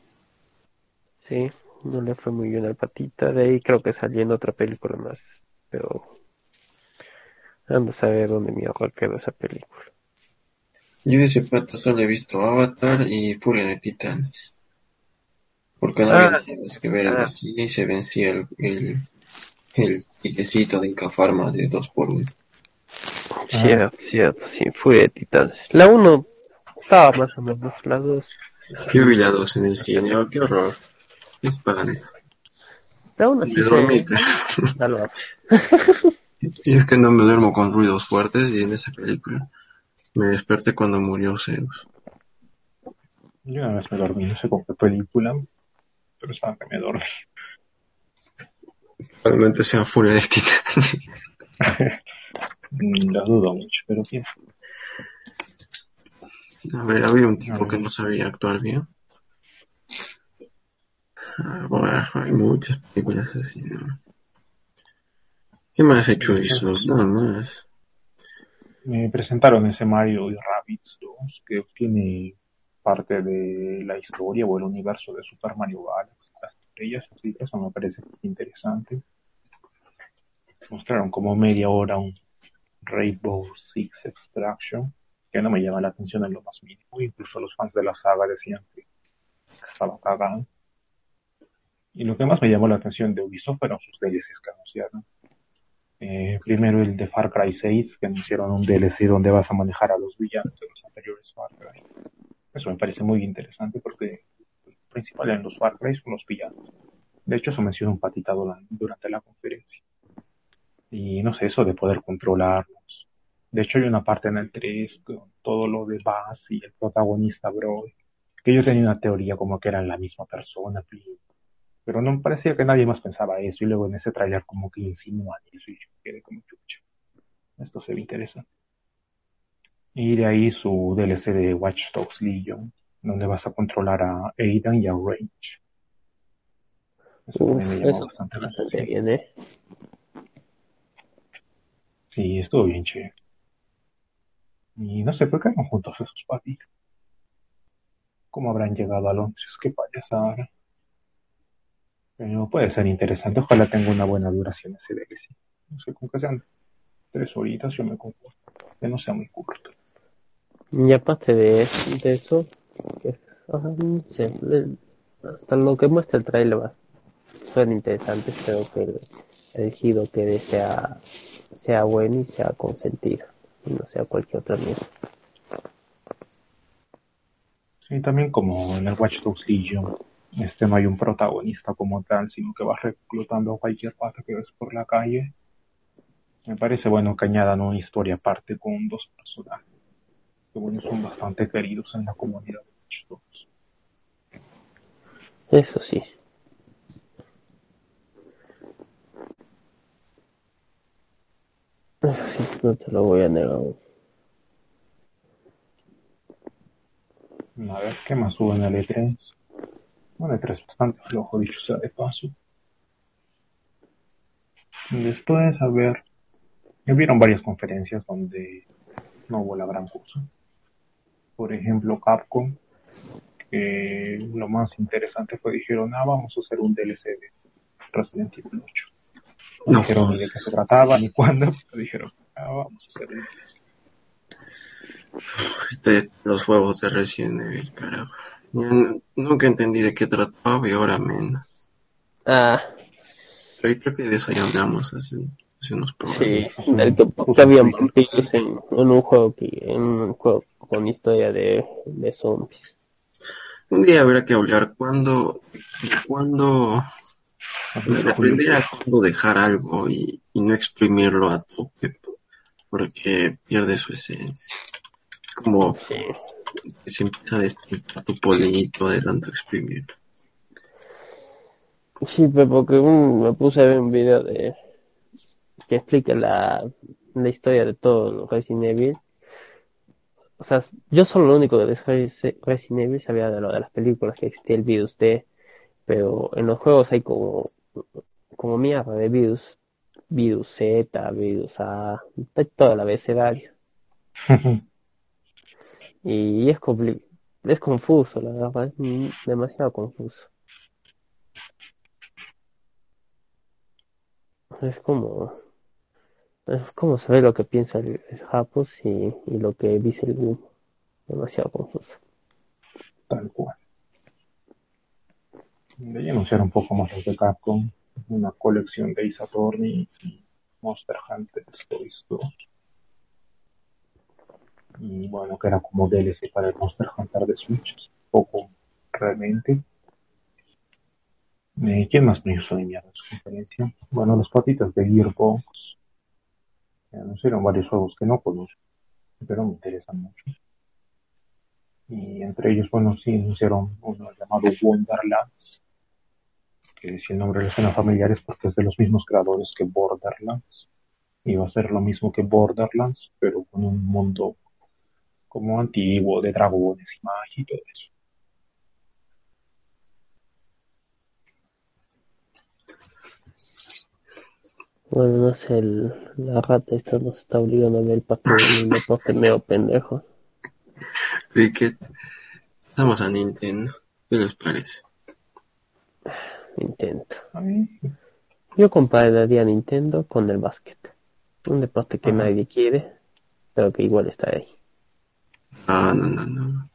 Sí, no le fue muy bien al patita. De ahí creo que salió en otra película más. Pero ando a saber dónde mierda quedó esa película. Yo de ese pata solo he visto Avatar y Furia de Titanes. Porque no Ah. había nada más que ver en Ah. cine y se vencía el, el, el tiquecito de Incafarma de 2 por 1 Cierto, cierto, sí, fue de Titanes. La 1 estaba más o menos, la 2. Yo vi la 2 en el cine, oh, qué horror. Qué espanto. La 1 sí Me dormí. se... Dale, va. Y es que no me duermo con ruidos fuertes y en esa película me desperté cuando murió Zeus. Yo una vez me dormí, no sé con qué película, pero estaba que me dormí. Probablemente sea Furia de Titanes. Mm, Lo dudo mucho, pero quién. A ver, había un tipo que no sabía actuar bien. Ah, bueno, hay muchas películas así, ¿no? ¿Qué más ha hecho eso? Nada más. Me presentaron ese Mario y Rabbids 2, que tiene parte de la historia o el universo de Super Mario Galaxy, las estrellas, así que eso me parece interesante. Mostraron como media hora un Rainbow Six Extraction, que no me llama la atención en lo más mínimo, incluso los fans de la saga decían que estaba cagado. Y lo que más me llamó la atención de Ubisoft fueron sus DLCs que anunciaron. Eh, primero el de Far Cry 6, que anunciaron un DLC donde vas a manejar a los villanos de los anteriores Far Cry. Eso me parece muy interesante porque el principal en los Far Cry son los villanos. De hecho, eso mencionó un patita durante la conferencia. Y no sé, eso de poder controlarlos. De hecho, hay una parte en el 3 con todo lo de Bass y el protagonista Broy, que yo tenía una teoría como que eran la misma persona, pero no parecía que nadie más pensaba eso. Y luego en ese tráiler como que insinúan eso y yo quedé como chucha. Esto se ve interesante. Y de ahí su DLC de Watch Dogs Legion, donde vas a controlar a Aidan y a Range. Eso Uf, me eso bastante bastante bien, ¿eh? Sí, estuvo bien chévere. Y no sé por qué no juntos esos patitos. ¿Cómo habrán llegado a Londres? Qué payasada. Pero puede ser interesante. Ojalá tenga una buena duración ese DLC. No sé, con que sean tres horitas yo me conformo. Que no sea muy corto. Y aparte de, de eso, que, le- hasta lo que muestra el trailer va, suena interesante, espero que el, el giro que dé sea, sea bueno y sea consentido, y no sea cualquier otra mierda. Sí, también como en el Watch Dogs Legion, este no hay un protagonista como tal, sino que vas reclutando a cualquier pata que ves por la calle. Me parece bueno que añadan una historia aparte con dos personajes, que bueno, son bastante queridos en la comunidad de Watch Dogs. Eso sí. Eso sí, no te lo voy a negar. A ver, ¿qué más hubo en el E3? Un E3 bastante flojo, dicho sea de paso. Después, a ver, hubieron varias conferencias donde no hubo la gran cosa. Por ejemplo, Capcom, que lo más interesante fue dijeron, ah, vamos a hacer un DLC de Resident Evil 8. No, No. dijeron ni de qué se trataba ni cuándo, pero dijeron, ah, vamos a hacer un DLC. De los juegos de Resident Evil, carajo. Yo n- nunca entendí de qué trataba y ahora menos. Ah, Ahí creo que de eso ya hablamos hace, hace unos sí, del que, que habían vampiros en, en un juego que, en un juego con historia de, de zombies. Un día habrá que hablar cuándo, cuándo, de aprender a cuándo dejar algo y, y no exprimirlo a tope, porque pierde su esencia. Es como Sí. Que se empieza a destripar tu polito de tanto exprimirlo. Sí, pero porque un- me puse a ver un video de que explica la, la historia de todo los Resident Evil. O sea, yo solo lo único de Resi- Resident Evil sabía de lo de las películas que existía el virus D, pero en los juegos hay como como mierda de virus, virus Z, virus A, de todo el abecedario. Y es es confuso, la verdad, es mm. demasiado confuso. Es como es como saber lo que piensa el, el y, y, lo que dice el Boom. Demasiado confuso. Tal cual. Debería anunciar un poco más de Capcom, una colección de Isatorni y Monster Hunter Stories 2. Y bueno, que era como DLC para el Monster Hunter de Switch. Poco realmente. Eh, ¿Quién más me hizo de mierda su conferencia? Bueno, los patitas de Gearbox. Anunciaron varios juegos que no conozco, pero me interesan mucho. Y entre ellos, bueno, sí, anunciaron uno llamado Wonderlands, que si el nombre le suena familiar es porque es de los mismos creadores que Borderlands. Y va a ser lo mismo que Borderlands, pero con un mundo como antiguo, de dragones y magia y todo eso. Bueno, no sé, el, la rata esta nos está obligando a ver el partido de un deporte medio pendejo. Cricket. Vamos a Nintendo. ¿Qué les parece? Intento. A Yo compararía Nintendo con el básquet. Un deporte que Ajá. nadie quiere, pero que igual está ahí. No, no, no, no.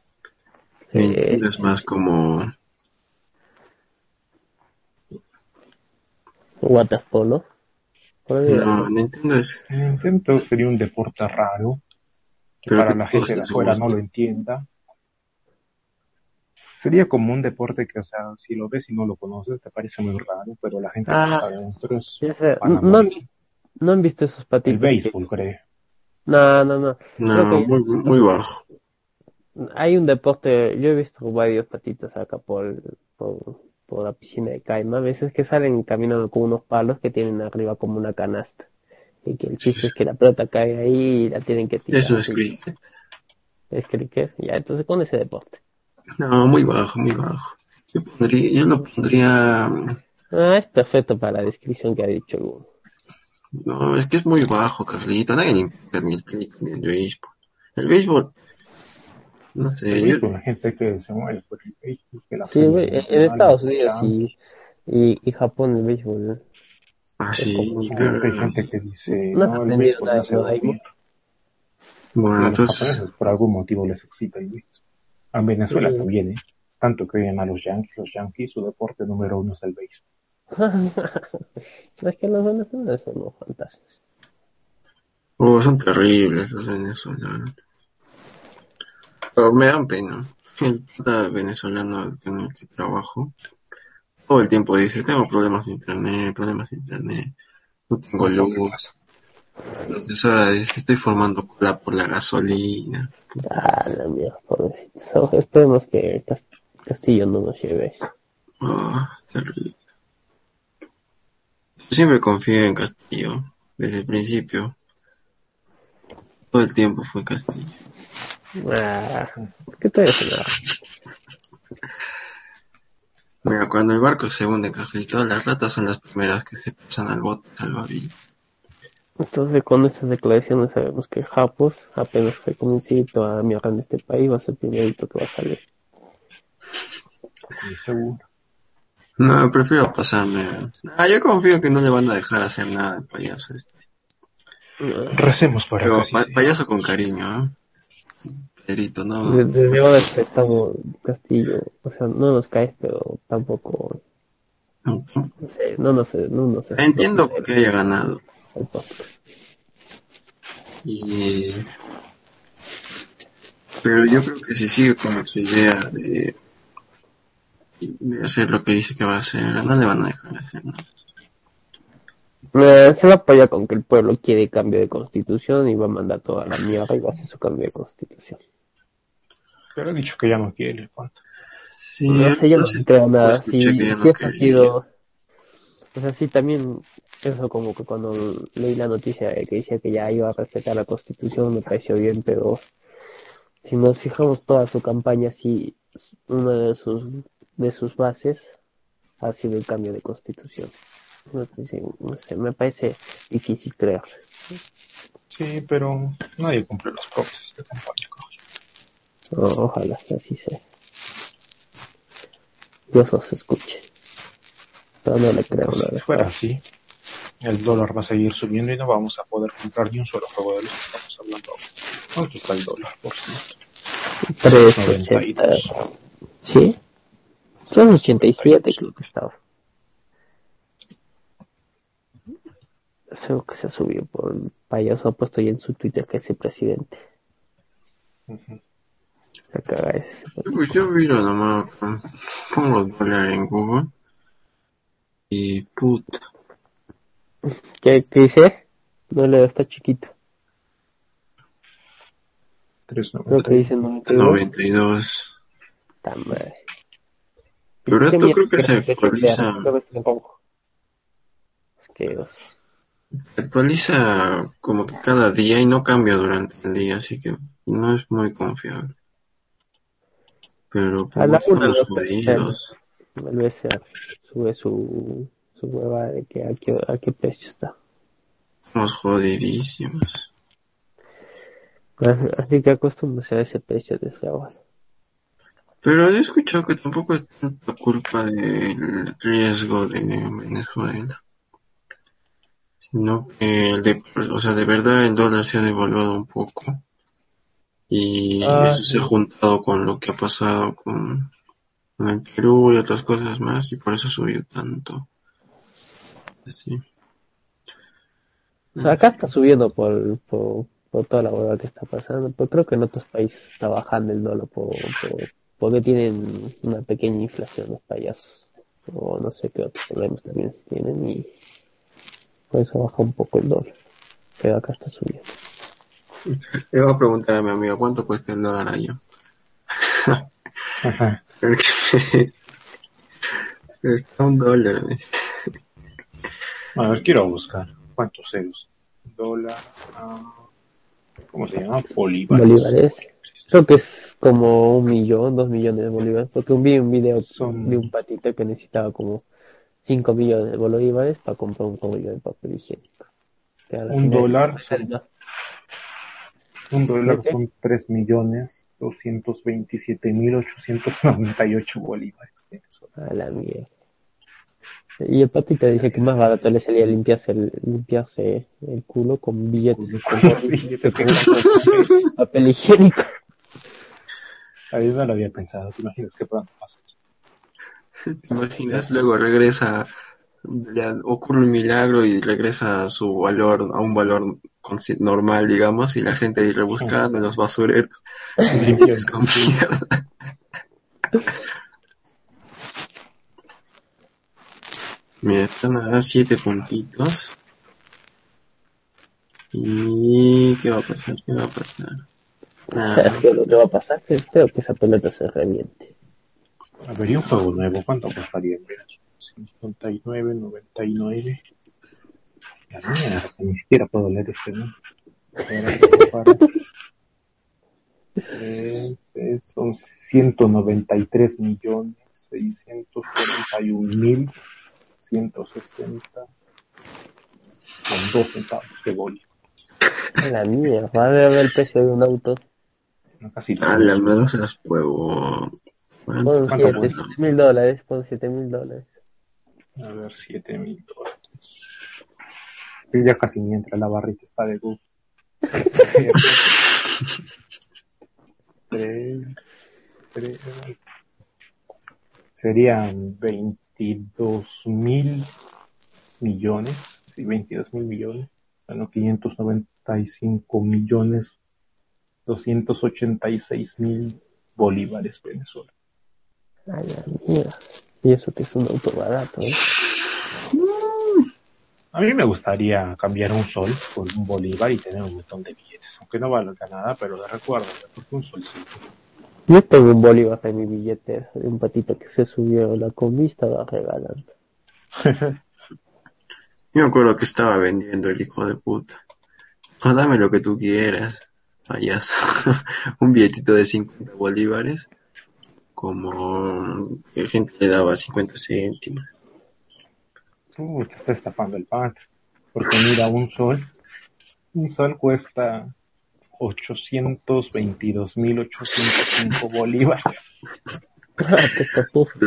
Eh, Nintendo es más como... waterpolo. No, Nintendo es... Nintendo sería un deporte raro, que Pero para que la gente de afuera no lo entienda. Sería como un deporte que, o sea, si lo ves y no lo conoces, te parece muy raro, pero la gente Ah. que está adentro es Ya sé, Van a no, han morir. vis- no han visto esos el patitos. que- béisbol, creo. No, no, no. No, muy, muy bajo. Hay un deporte, yo he visto varios patitos acá por, por, por la piscina de Caima, a veces que salen caminando con unos palos que tienen arriba como una canasta. Y que el chiste es que la pelota cae ahí y la tienen que tirar. Eso es cricket. Es cricket, ya, entonces con ese deporte. No, muy bajo, muy bajo. Yo, pondría, yo lo pondría... Ah, es perfecto para la descripción que ha dicho Hugo. No, es que es muy bajo, Carlito. Nadie le importa ni el cricket ni el béisbol. El béisbol... No sé, yo... béisbol, la gente que se muere por el béisbol, que la Sí, güey, en, en Estados Unidos y y, y, Japón el béisbol. Ah, sí, claro. Hay gente que dice, No no, el béisbol no se va a. Bueno, A los entonces... japoneses por algún motivo les excita el béisbol. En Venezuela Sí. también, ¿eh? Tanto que oyen a los yankees, los yankees, su deporte número uno es el béisbol. es que los venezolanos son unos fantásticos. Oh, son terribles los venezolanos. Pero me dan pena. El pata venezolano con el que trabajo todo el tiempo dice, tengo problemas de internet, problemas de internet, no tengo luz. Entonces ahora dice, estoy formando cola por la gasolina. Ah, la mierda, pobrecito. So, esperemos que Cas- Castillo no nos lleve eso. Oh, terrible. Siempre confío en Castillo, desde el principio. Todo el tiempo fue Castillo. Ah, ¿qué te? Mira, cuando el barco se hunde, Cajalito, las ratas son las primeras que se pasan al bote salvavidas. Entonces, con estas declaraciones sabemos que Japos, apenas fue comencito a mierda en este país, va a ser el primerito que va a salir. Seguro. No, prefiero pasarme. Ah, yo confío que no le van a dejar hacer nada al payaso este. Recemos para Pero pa- payaso con cariño, ¿eh? Pedrito, no. de- Desde ahora respetamos Castillo, o sea, no nos caes, pero tampoco, no sé, no nos, no nos Entiendo que haya ganado. Y... Pero yo creo que si sigue con su idea de, de hacer lo que dice que va a hacer, no le van a dejar hacer nada. Eh, se va a apoyar con que el pueblo quiere cambio de constitución y va a mandar toda la mierda y va a hacer su cambio de constitución. Pero he dicho que ya no quiere. Sí, no sé, yo no entonces, creo nada. escuché Si, ya no si es partido, o sea, sí también, eso como que cuando leí la noticia de que decía que ya iba a respetar la constitución me pareció bien, pero si nos fijamos toda su campaña, sí, una de sus, de sus bases ha sido el cambio de constitución. No sé, no sé, me parece difícil creer. Sí, pero nadie cumple los promesas de campaña. coño. O- ojalá que así sea. Dios os escuche. Pero no le creo Si nada. fuera así, el dólar va a seguir subiendo y no vamos a poder comprar ni un solo juego de los que estamos hablando. ¿Cuánto está el dólar, por cierto? 3.80. ¿Sí? 3.87 creo que estaba. Que se subió por el payaso ha puesto ya en su Twitter que es el presidente. Ujú. Se caga ese. Pues yo miro nomás, pongo dólar en Google y puta, ¿Qué, qué dice? No leo, está chiquito. Creo que dice 92. 92. Está madre. Pero esto ¿Qué creo que se actualiza, se. Asqueroso. Se actualiza como que cada día y no cambia durante el día, así que no es muy confiable. Pero A la pues, una estamos lo jodidos. Sube su, su hueva de que a qué, a qué precio está. Estamos jodidísimos. Así que acostúmbrese a ese precio de ese ahora. Pero he escuchado que tampoco es tanta culpa del riesgo de Venezuela. Sino que, el de, o sea, de verdad el dólar se ha devaluado un poco. Y Ah, eso se ha sí. juntado con lo que ha pasado con, con el Perú y otras cosas más. Y por eso subió tanto. Así. O sea, acá está subiendo por, por, por toda la hueva que está pasando, pero creo que en otros países está bajando el dólar por, por- porque tienen una pequeña inflación los payasos, o no sé qué otros problemas también tienen y por eso baja un poco el dólar, pero acá está subiendo. Le voy a preguntar a mi amiga cuánto cuesta el dólar allá. Ajá. Está un dólar. A ver, quiero buscar. ¿Cuántos ceros? Dólar. ah, ¿Cómo se llama? Bolívares. Bolívares, creo que es como un millón, dos millones de bolívares, porque vi un video Son- de un patito que necesitaba como cinco millones de bolívares para comprar un rollo de papel higiénico. Un dólar son- Un dólar ¿De qué? son 3 millones 227 mil 898 bolívares. A la mierda. Y el patito dice que más barato le salía limpiarse el, limpiarse el culo con billetes, con Billetes papel higiénico. A mí no lo había pensado. ¿Te imaginas qué pronto pasa? ¿Te imaginas? Luego regresa, ya ocurre un milagro y regresa a su valor, a un valor normal, digamos, y la gente ir rebuscando en los basureros. Mira, están a siete puntitos. ¿Y qué va a pasar? ¿Qué va a pasar? Nada. Pero lo que va a pasar que espero que esa pelota se reviente. A ver, ¿y un juego nuevo? ¿Cuánto costaría? Mira, 59, 99. La mierda, ni siquiera puedo leer este, ¿no? Ahora, para- Eh, eh, son 193 millones 641 mil 160 con 2 centavos de. A la mierda, va a ver el precio de un auto. No, casi Ah, todo. al menos las huevo. Pon ¿Cuánto? ¿Cuánto 7 cuesta? mil dólares, pon 7 mil dólares. A ver, 7 mil dólares. Y ya casi ni entra la barrita está de Google. Serían 22 mil millones, sí, 22 mil millones, bueno, 595 millones 286 mil bolívares Venezuela. A la mierda. Y eso que es un auto barato, ¿eh? A mí me gustaría cambiar un sol por un bolívar y tener un montón de billetes, aunque no valga nada, pero de recuerdo, porque un solcito. Yo tengo un bolívar en mi billete de un patito que se subió a la combi y estaba regalando. Yo me acuerdo que estaba vendiendo el hijo de puta. Ah, dame lo que tú quieras, payaso. un billetito de 50 bolívares, como que gente le daba 50 céntimos. Uy, te estás tapando el pan. Porque mira, un sol, un sol cuesta 822.805 bolívares. Ah. El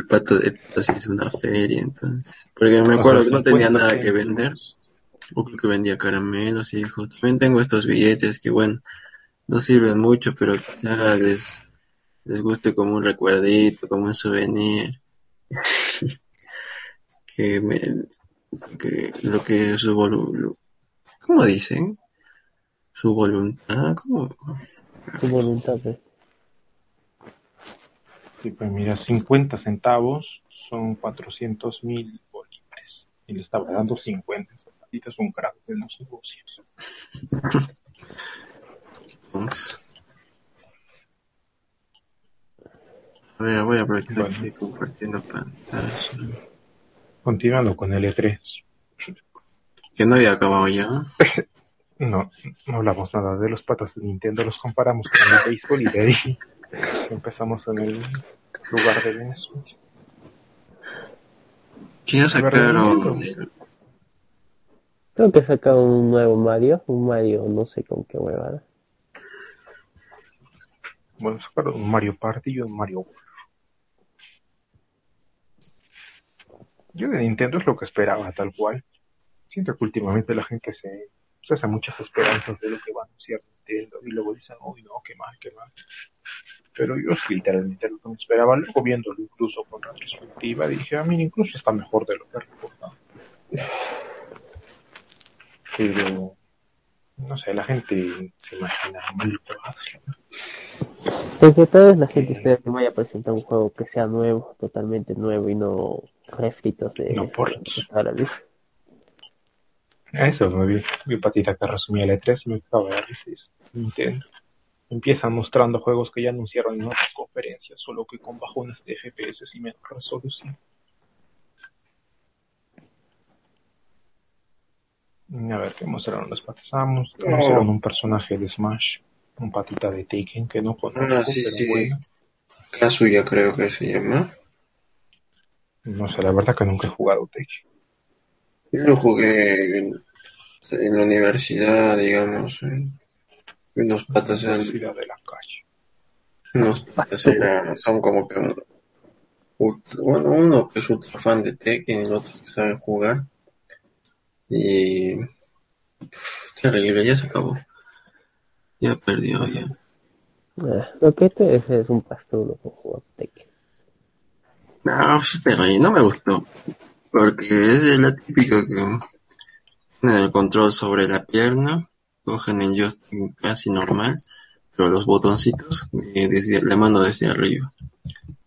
pato de pato sí es una feria, entonces. Porque me acuerdo que no tenía nada que vender. o creo que vendía caramelos y dijo, también tengo estos billetes que bueno, no sirven mucho, pero quizás les, les guste como un recuerdito, como un souvenir. que me, que lo que su voluntad, ¿cómo dicen? Su voluntad, ¿cómo? Su voluntad, ¿eh? Sí, pues mira, 50 centavos son 400 mil bolívares. Y le estaba dando 50. Ahorita es un crack de los negocios. Voy a, voy a aprovechar bueno. que estoy compartiendo pantalla. Continuando con el E3. ¿Que no había acabado ya? no, no hablamos nada de los patas de Nintendo, los comparamos con el béisbol y de ahí empezamos en el lugar de Venezuela. ¿Quién sacaron? Creo que sacaron un nuevo Mario, un Mario no sé con qué huevada. Bueno, sacaron un Mario Party y un Mario Golf. Yo de Nintendo es lo que esperaba, tal cual. Siento que últimamente la gente se, se hace muchas esperanzas de lo que va a anunciar Nintendo y luego dicen, uy, no, qué mal, qué mal. Pero yo literalmente lo que me esperaba. Luego viéndolo incluso con retrospectiva, dije, a mí incluso está mejor de lo que recordaba. Pero, no sé, la gente se imagina cosas. Porque tal vez la gente espera que vaya a presentar un juego que sea nuevo, totalmente nuevo y no refritos de... No ports. Eso me vi, mi patita que resumía el E3 y me acaba de decir Nintendo. Empiezan mostrando juegos que ya anunciaron en otras conferencias, solo que con bajones de FPS y menos resolución. A ver, ¿qué mostraron los patas? Ah, mostraron un personaje de Smash, un patita de Taken que no conozco, ah, sí, pero sí. bueno. Kazuya creo que se llama. No sé, la verdad que nunca he jugado Taken. Yo lo jugué en, en la universidad, digamos, en unos patas en la de la calle. Unos patas era, son como que bueno, uno que es ultra fan de Tekken y el otro que sabe jugar. Y terrible, ya se acabó. Ya perdió ya. Ah, lo que este es, es un pastor con Tekken. No, es terrible, no me gustó. Porque es la típica que tienen el control sobre la pierna cogen el joystick casi normal, pero los botoncitos eh, desde la mano desde arriba.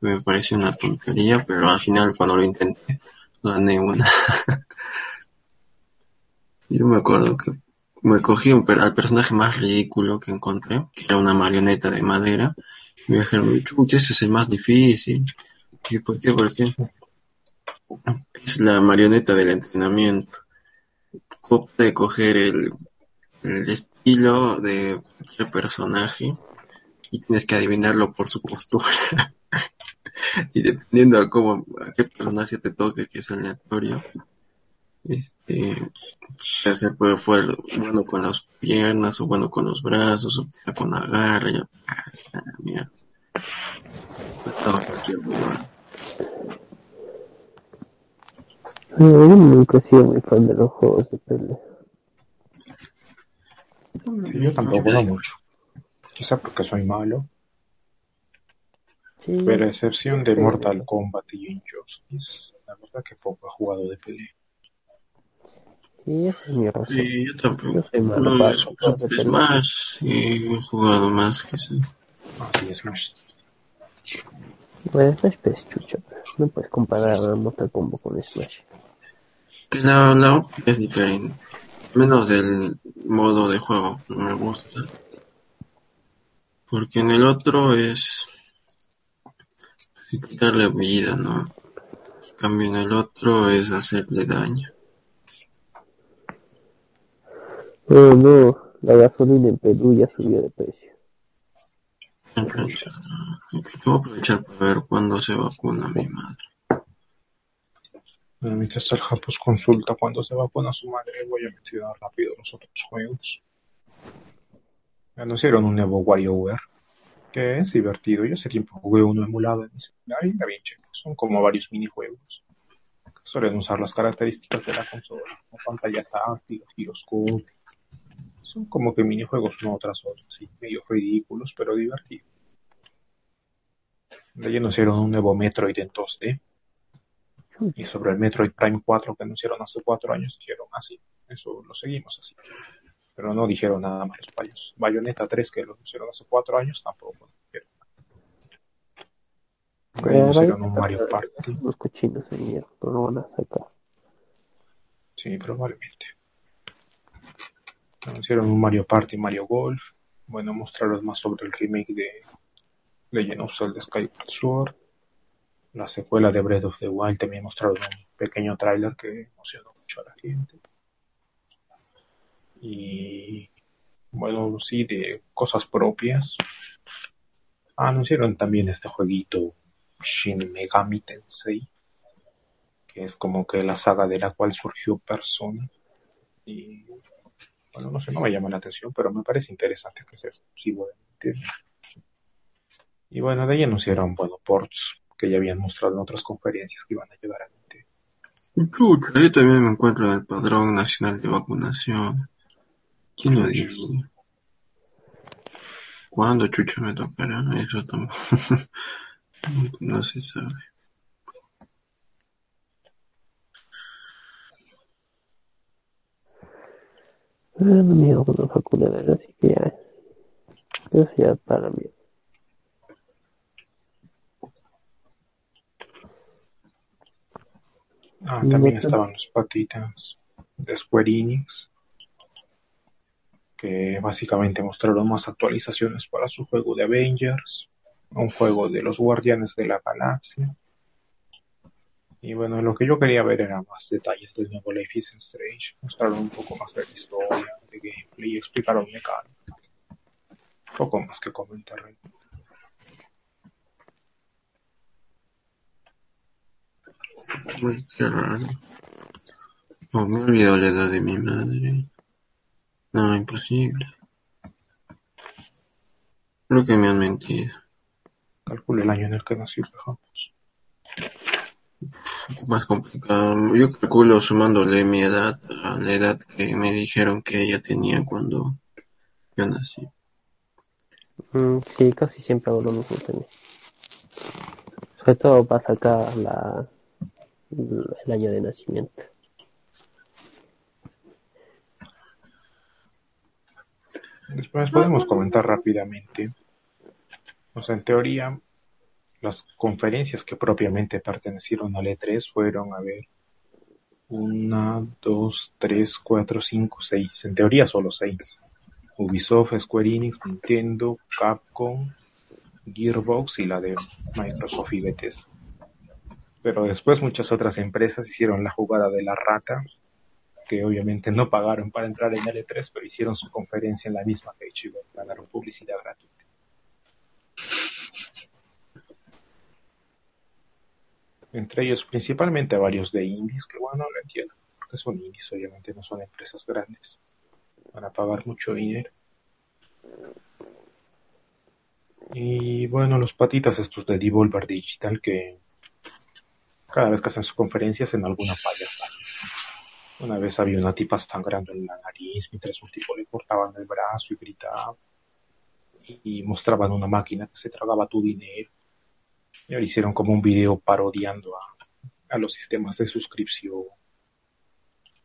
Me pareció una tontería, pero al final cuando lo intenté, gané una. Yo me acuerdo que me cogí un, al personaje más ridículo que encontré, que era una marioneta de madera, y me dijeron, chucha, ese es el más difícil. ¿Y por qué? ¿Por qué? Es la marioneta del entrenamiento. Puede coger el el estilo de cualquier personaje y tienes que adivinarlo por su postura. y dependiendo a cómo, a qué personaje te toque, que es aleatorio, este, puede ser, puede fue bueno con las piernas, o bueno con los brazos, o con la garra, y, ah, mierda. Yo nunca he sido muy fan de los juegos de pelea yo tampoco, no mucho. Quizá porque soy malo. Pero a excepción de Mortal Kombat y Injustice, la verdad que poco he jugado de pelea. Sí, esa es mi razón. Sí, yo tampoco. Yo soy malo no, para es, más, y he jugado más que sí. Ah, sí, es más. Bueno, Smash es chucho, no puedes comparar a Mortal Kombat con Smash. Que la, la es diferente. Menos del modo de juego, no me gusta. Porque en el otro es quitarle vida, ¿no? En cambio en el otro es hacerle daño. Oh no, la gasolina en Perú ya subió de precio. Voy a aprovechar para ver cuándo se vacuna mi madre. Mientras el Japus consulta cuando se va a su madre, voy a mencionar rápido los otros juegos. Anunciaron un nuevo WarioWare, que es divertido. Yo hace tiempo jugué uno emulado en mi celular y era bien chévere. Son como varios minijuegos. suelen usar las características de la consola, como pantalla táctil, giroscopio. Son como que minijuegos uno tras otro, sí, medio ridículos, pero divertidos. De ahí anunciaron un nuevo Metroid en 2D. Y sobre el Metroid Prime 4 que anunciaron hace cuatro años, dijeron así, eso lo seguimos así. Pero no dijeron nada más los payos. Bayonetta 3 que lo anunciaron hace cuatro años tampoco dijeron anunciaron un Mario Party. Los cochinos mierda, pero lo van a sacar. Sí, probablemente. Anunciaron un Mario Party, Mario Golf. Bueno, mostraron más sobre el remake de Legend of Zelda Skyward Sword. La secuela de Breath of the Wild también mostraron un pequeño tráiler que emocionó mucho a la gente. Y bueno, sí, de cosas propias. Anunciaron también este jueguito Shin Megami Tensei, que es como que la saga de la cual surgió Persona. Y bueno, no sé, no me llama la atención, pero me parece interesante que sea sí mentir. Y bueno, de ahí anunciaron, bueno, ports que ya habían mostrado en otras conferencias que iban a ayudar a gente. Yo también me encuentro en el padrón nacional de vacunación. ¿Quién lo diría? ¿Cuándo chucha me tocará? Eso tampoco. no se sabe. No me hago una así que ya. Eso ya para mí. Ah, también estaban los patitas de Square Enix, que básicamente mostraron más actualizaciones para su juego de Avengers, un juego de los Guardianes de la Galaxia. Y bueno, lo que yo quería ver era más detalles del nuevo Life is Strange. Mostraron un poco más de la historia, de gameplay, y explicaron mecánica. Poco más que comentar. Uy, qué raro. Oh, me he olvidado la edad de mi madre. No, imposible. Creo que me han mentido. Calculo el año en el que nació Dejamos. Más complicado. Yo calculo sumándole mi edad a la edad que me dijeron que ella tenía cuando yo nací. Mm, sí, casi siempre hago lo mismo también. Sobre todo para sacar la, el año de nacimiento. Después podemos comentar rápidamente. O sea, en teoría, las conferencias que propiamente pertenecieron al E3 fueron, a ver, una, dos, tres, cuatro, cinco, seis. En teoría solo seis. Ubisoft, Square Enix, Nintendo, Capcom, Gearbox y la de Microsoft y Bethesda. Pero después muchas otras empresas hicieron la jugada de la rata que obviamente no pagaron para entrar en el E3, pero hicieron su conferencia en la misma fecha y ganaron publicidad gratuita. Entre ellos principalmente varios de indies, que bueno, lo entiendo, porque son indies, obviamente no son empresas grandes, van a pagar mucho dinero. Y bueno, los patitas estos de Devolver Digital que cada vez que hacen sus conferencias en alguna payasa. Una vez había una tipa sangrando en la nariz mientras un tipo le cortaban el brazo y gritaba. Y, y mostraban una máquina que se tragaba tu dinero. Hicieron como un video parodiando a, a los sistemas de suscripción.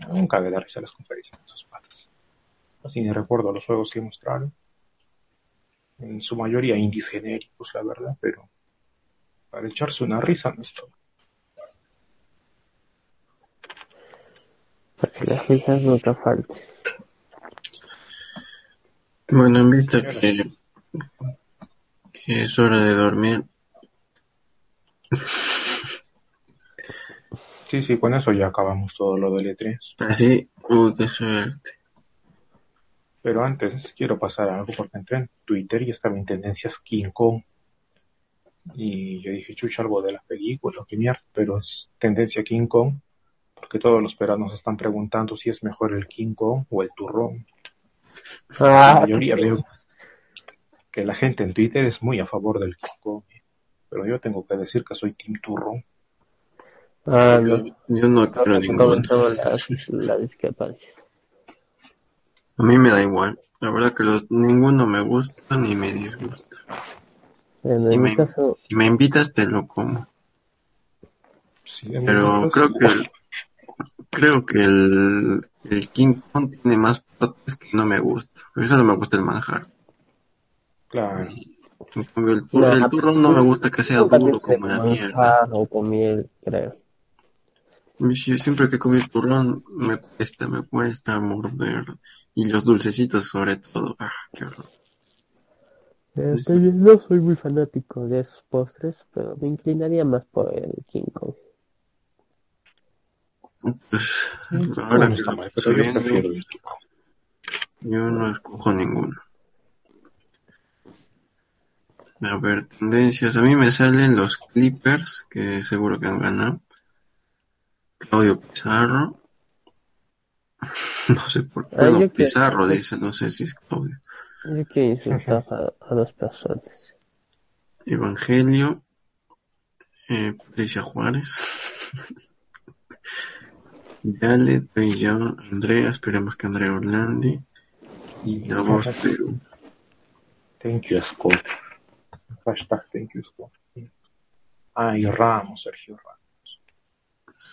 Nunca de darse a las conferencias de esos patas. Así ni recuerdo los juegos que mostraron. En su mayoría indies genéricos, la verdad, pero para echarse una risa no es todo. Para que las risas no te falten. Bueno, en vista que, que es hora de dormir, Sí, sí, con eso ya acabamos todo lo del E3. así, uy, qué suerte. Pero antes quiero pasar a algo porque entré en Twitter y estaba en tendencias King Kong. Y yo dije, chucha, algo de la película, que mierda, pero es tendencia King Kong, porque todos los peruanos están preguntando si es mejor el King Kong o el turrón. La Ah, mayoría veo que la gente en Twitter es muy a favor del King Kong, ¿eh? Pero yo tengo que decir que soy Team Turrón. Ah, yo, no. yo no quiero ninguno. Comentamos las, las discrepancias. A mí me da igual. La verdad que los ninguno me gusta ni me disgusta. Si en mi me, caso, si me invitas te lo como. Sí, Pero creo caso- que el, creo que el, el King Kong tiene más partes que no me gusta. Por eso no me gusta el manjar. Claro. En cambio, el, tur- el turrón no me gusta que sea duro como la mierda. o con miel, creo. Y si- Siempre que comí turrón me cuesta, me cuesta morder. Y los dulcecitos sobre todo. Ah, qué horror. Eh, yo no soy muy fanático de esos postres, pero me inclinaría más por el King Kong. Pues, ahora no que está mal, pero yo bien, el yo no escojo ninguno. A ver, tendencias. A mí me salen los Clippers, que seguro que han ganado. Claudio Pizarro. No sé por qué. Ah, Bueno, yo que- Pizarro dice, no sé si es Claudio. Yo quiero insultar a, a dos personas. Evangelio. Eh, Patricia Juárez. Dale, Trey Andrea, esperemos que Andrea Orlandi. Y la voz Perú. Thank you, Scott. Hashtag thank you, Scott. Ah, y Ramos, Sergio Ramos.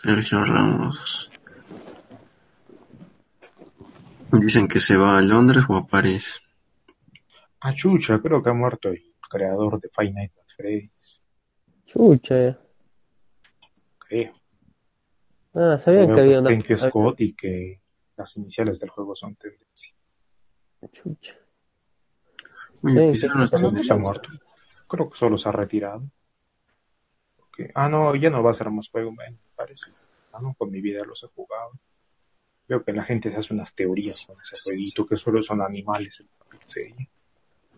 Sergio Ramos. Dicen que se va a Londres o a París. Ah, chucha, creo que ha muerto el creador de Five Nights at Freddy's. Chucha. Creo. Ah, sabían Creo que había una... Thank you, Scott, y que las iniciales del juego son tendencia. Chucha. Oye, Sí, muerto. Creo que solo se ha retirado. Porque- Ah, no, ya no va a ser más juego, me parece. Ah, no, con mi vida los he jugado. Veo que la gente se hace unas teorías con ese jueguito, que solo son animales en la pizzería.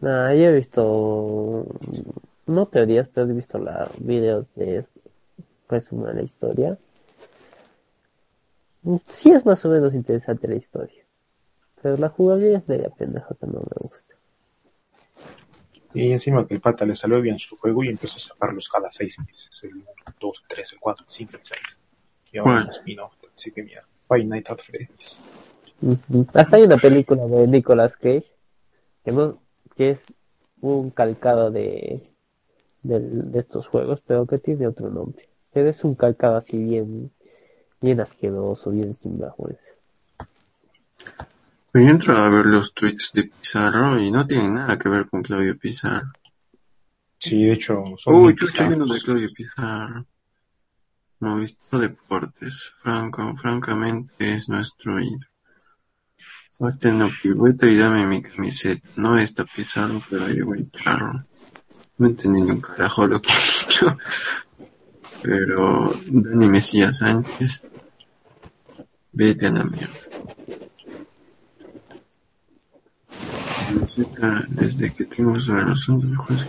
Nah, yo he visto... No teorías, pero he visto la videos de resumen de la historia. Sí es más o menos interesante la historia. Pero la jugabilidad es media pendeja que no me gusta. Y encima que el pata le salió bien su juego y empezó a sacarlos cada seis meses. El 1, 2, 3, el 4, el 5, el 6. Y ahora ¿Cuál? un spin-off. Así que mira, Five Nights at Freddy's. Ujú. Hasta hay una película de Nicolas Cage que no que es un calcado de del- de estos juegos pero que tiene otro nombre pero es un calcado así bien bien asqueroso bien sinvergüenza Yo entro a ver los tweets de Pizarro y no tienen nada que ver con Claudio Pizarro. Sí, de hecho, son Uy, chucha, hay uno de. Claudio Pizarro. Movistar Deportes. Franco, francamente es nuestro ídolo. Hazte una pirueta y dame mi camiseta. No está Pizarro, pero llegó el carro. No entendí ni un carajo lo que he dicho. Pero Dani Mesías Sánchez. Vete a la mierda. Camiseta desde que tengo razón de juez.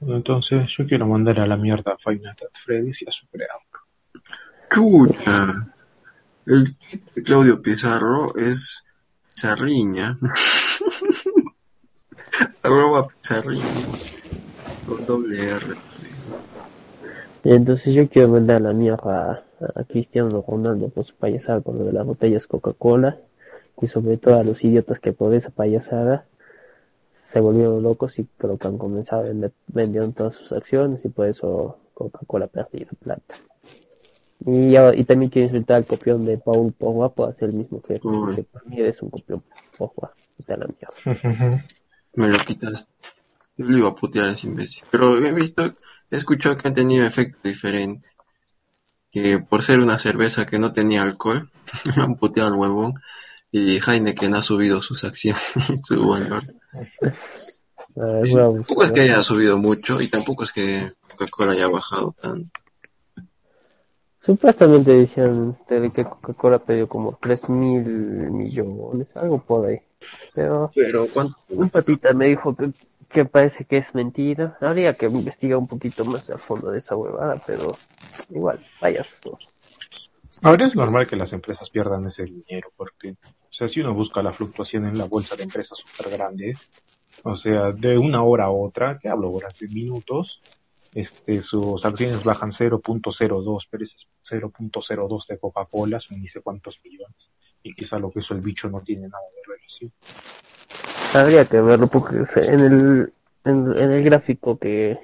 Bueno, Entonces, yo quiero mandar a la mierda a Five Nights at Freddy's y a su creador. Chucha. El tweet de Claudio Pizarro es Pizarriña. Arroba Pizarriña. Con doble R. y entonces yo quiero mandar a la mierda a, a Cristiano Ronaldo por su payasada con lo de las botellas Coca-Cola y sobre todo a los idiotas que por esa payasada se volvieron locos y creo que han comenzado a vender, vendieron todas sus acciones y por eso Coca-Cola ha perdido plata. Y, también quiero insultar al copión de Paul Pogba por hacer el mismo que Uy. que para mí eres un copión Pogba. A la mierda. Me lo quitas. Yo le iba a putear a ese imbécil. Pero he visto, he escuchado que han tenido efecto diferente. Que por ser una cerveza que no tenía alcohol, le han puteado al huevón. Y Heineken ha subido sus acciones, su valor. Bravo, Tampoco es que haya subido mucho y tampoco es que Coca-Cola haya bajado tanto. Supuestamente decían que Coca-Cola perdió como 3 mil millones, algo por ahí. Pero Pero ¿cuánto? un patita me dijo que, que parece que es mentira. Habría que investigar un poquito más a fondo de esa huevada, pero igual, vaya todos. Ahora es normal que las empresas pierdan ese dinero, porque, o sea, si uno busca la fluctuación en la bolsa de empresas súper grandes, o sea, de una hora a otra, que hablo horas de minutos, este, sus acciones bajan 0.02, pero es 0.02 de Coca-Cola, son ni sé cuántos millones. Y quizá lo que hizo el bicho no tiene nada de relación. Habría que verlo porque en el, en, el gráfico que,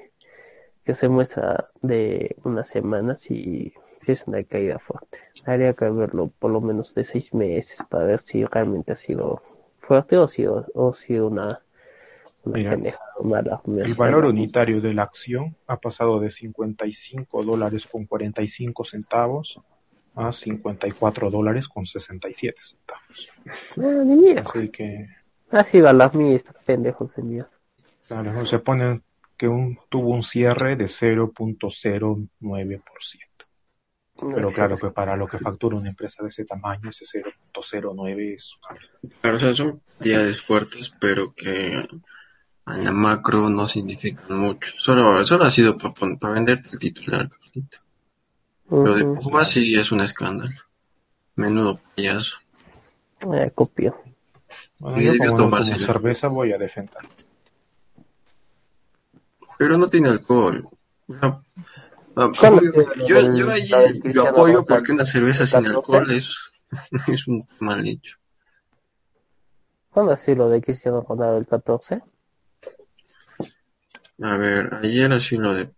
que se muestra de unas semanas y es una caída fuerte. Habría que verlo por lo menos de seis meses para ver si realmente ha sido fuerte o sido, o ha sido una, una Mira, pendeja, mala. El valor unitario de la acción ha pasado de 55 dólares con 45 centavos a 54 dólares con 67 centavos. Ah, ni mierda. Así que, Ha sido a las mías, pendejos de mierda. claro, se pone que un, tuvo un cierre de 0.09%. Pero claro que para lo que factura una empresa de ese tamaño, ese 0.09 es Claro, o sea, son cantidades fuertes, pero que a la macro no significan mucho. Solo, solo ha sido para venderte el titular. Carlito. Lo de. Pogba sí es un escándalo. Menudo payaso. Eh, copio. Bueno, yo como no tomo tomársela. cerveza voy a defender. Pero no tiene alcohol. Ah, ah, ¿Cuándo yo, yo, el- yo ahí la del lo apoyo porque una cerveza ¿El sin 14? alcohol es, es un mal hecho. ¿Cuándo ha sido lo de Cristiano Ronaldo el 14? A ver, ayer ha sido lo de.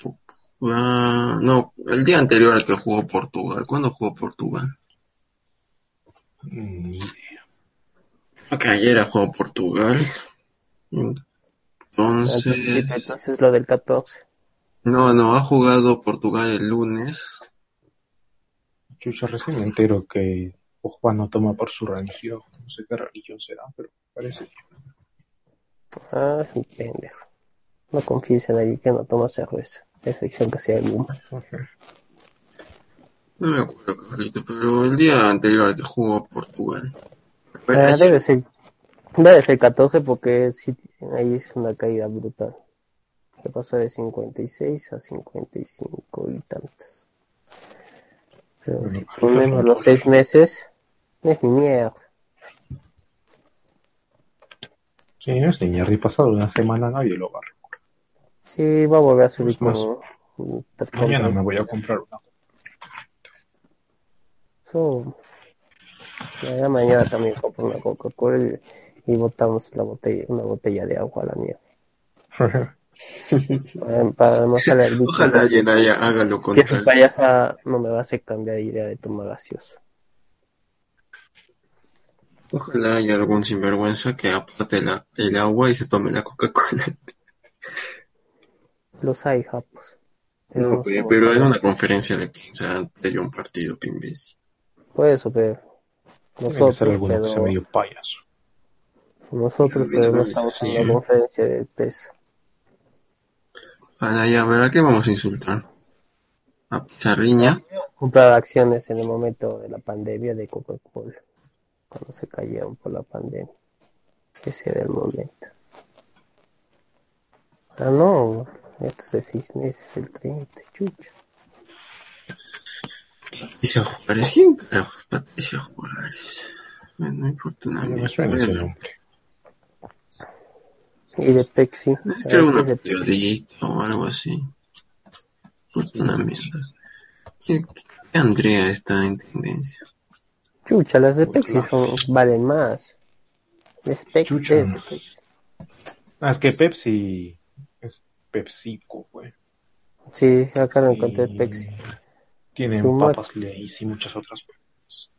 No, el día anterior al que jugó Portugal. ¿Cuándo jugó Portugal? Mm, Ni idea. Ayer jugó Portugal. Entonces, Entonces lo del 14. No, no, ha jugado Portugal el lunes. Chucha, recién me entero que Pogba no toma por su religión. No sé qué religión será, pero parece que... Ah, es un pendejo. No confíes en alguien que no toma cerveza. Excepción que sea el humo. No me acuerdo, Carlito, pero el día anterior al que jugó Portugal. Ah, debe ser, debe ser 14 porque sí, ahí es una caída brutal. Se pasó de 56 a 55 y tantos. Pero Bueno, si pues, ponemos los cosas. 6 meses, no es ni mierda. Sí, no es ni mierda, y pasado una semana nadie lo va a recordar. Sí, va a volver a subir Es más, como... Mañana me voy a comprar una. So, ya mañana también compro una Coca-Cola y, y botamos la botella, una botella de agua a la mierda. Para, no salir bicho. Ojalá alguien haya, haga lo Que contrario. payasa no me va a hacer cambiar de idea de tomar gaseoso. Ojalá haya algún sinvergüenza que aparte la, el agua y se tome la Coca-Cola. Los hay, japos. No, pues, pero en una conferencia de prensa antes de un partido, pimbéis. Por eso, pero que nosotros, alguno que sea pero, medio payaso. nosotros, pero no estamos conferencia de peso. Para ya, ¿verdad que vamos a insultar? A Pizarriña. Comprar acciones en el momento de la pandemia de Coca-Cola. Cuando se cayeron por la pandemia. Ese era el momento. Ah, no. Esto es de seis meses, el 30, chucha. Patricia Juárez. ¿Quién carajo es Patricia Juárez? Bueno, no importa una No me suena ese nombre. Y de Pepsi. Creo una de- periodista o algo así. Puta una mierda. ¿Qué, qué Andrea está en tendencia? Chucha, las de Pepsi son, valen más. Es Pepsi, Chucha. es de Pepsi. Ah, es que Pepsi es PepsiCo, güey. Sí, acá lo encontré Y Pepsi. Tienen Su papas Lay's y muchas otras cosas.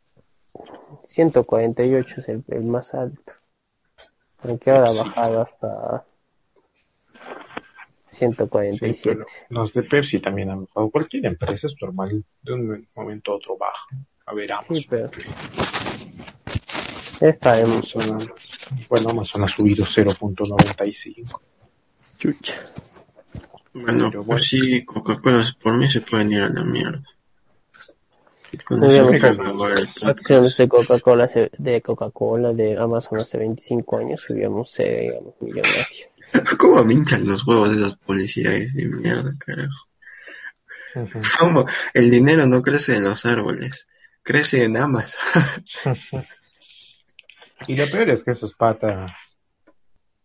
148 es el, el más alto. Ahora ha Sí. bajado hasta Sí, 147. pero los de Pepsi también han bajado. Cualquier empresa es normal, de un momento a otro baja. A ver, Amazon. Sí, pero esta Amazon, bueno, Amazon ha subido 0.95. chucha. Bueno, Pero bueno. pues sí, Coca-Cola por mí se pueden ir a la mierda. Acciones podcast. de Coca-Cola, de Coca-Cola, de Amazon hace 25 años subíamos, eh, digamos, millonarios. ¿Cómo minchan los huevos de esas publicidades de mierda, carajo? ¿Cómo? El dinero no crece en los árboles, crece en Amazon. y lo peor es que esos patas,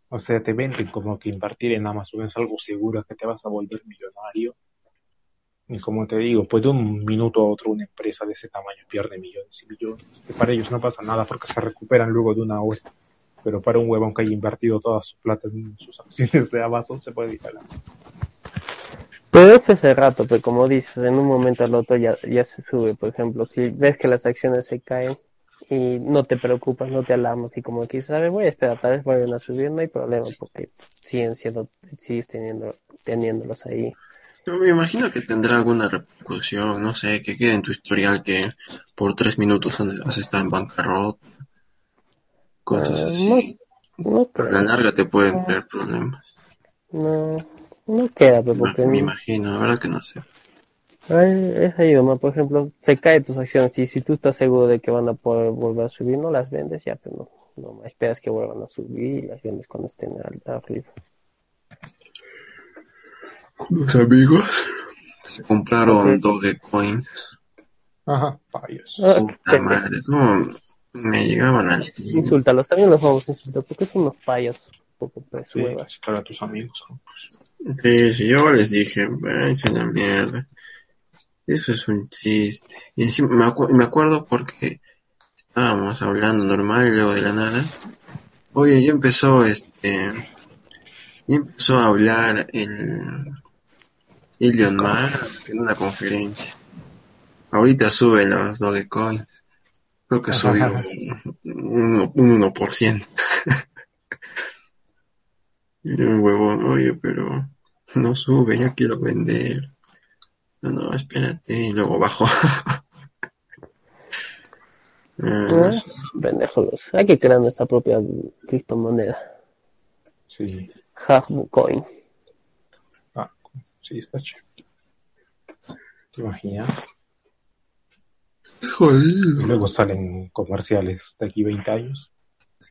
O sea, te venden como que invertir en Amazon es algo seguro, que te vas a volver millonario. Y como te digo, pues de un minuto a otro una empresa de ese tamaño pierde millones y millones. Que para ellos no pasa nada porque se recuperan luego de una hora. Pero para un huevón que haya invertido toda su plata en sus acciones de Amazon se puede la... Pero es ese rato, pero como dices, en un momento al otro ya, ya se sube. Por ejemplo, si ves que las acciones se caen y no te preocupas, no te alarmas y como que sabes, voy a esperar, tal vez vayan a subir, no hay problema porque siguen siendo, sigues teniendo, teniéndolos ahí. Yo me imagino que tendrá alguna repercusión, no sé, que quede en tu historial que por tres minutos has estado en bancarrota, cosas Ah, así. no, no creo. la larga te pueden traer problemas. No, no queda, pero Me, porque me imagino, la verdad que no sé. Ay, es ahí nomás, por ejemplo, se caen tus acciones y si tú estás seguro de que van a poder volver a subir, no las vendes ya, pero no, no esperas que vuelvan a subir y las vendes cuando estén al- arriba. Unos amigos se compraron Ok. Dogecoins. Ajá, payos. Ah, Puta qué madre, cómo me llegaban al fin. Insúltalos, también los vamos a insultar porque son unos payos, un poco pues Sí, huevas. estar a tus amigos. ¿no? Pues, Sí, sí, yo les dije, váyanse a la mierda. Eso es un chiste. Y encima me, acu- me acuerdo porque estábamos hablando normal y luego de la nada. Oye, ya empezó este. Ya empezó a hablar el. Elon Musk en una conferencia. Ahorita sube los Dogecoin. Creo que subió un, un 1%. Y un huevón, oye, pero no sube, ya quiero vender. No, no, espérate, y luego bajo. Ah, no Ah. Pendejos, hay que crear nuestra propia criptomoneda, sí, Coin. Sí, está chévere. ¿Te imaginas? Y Jodido. luego salen comerciales de aquí 20 años.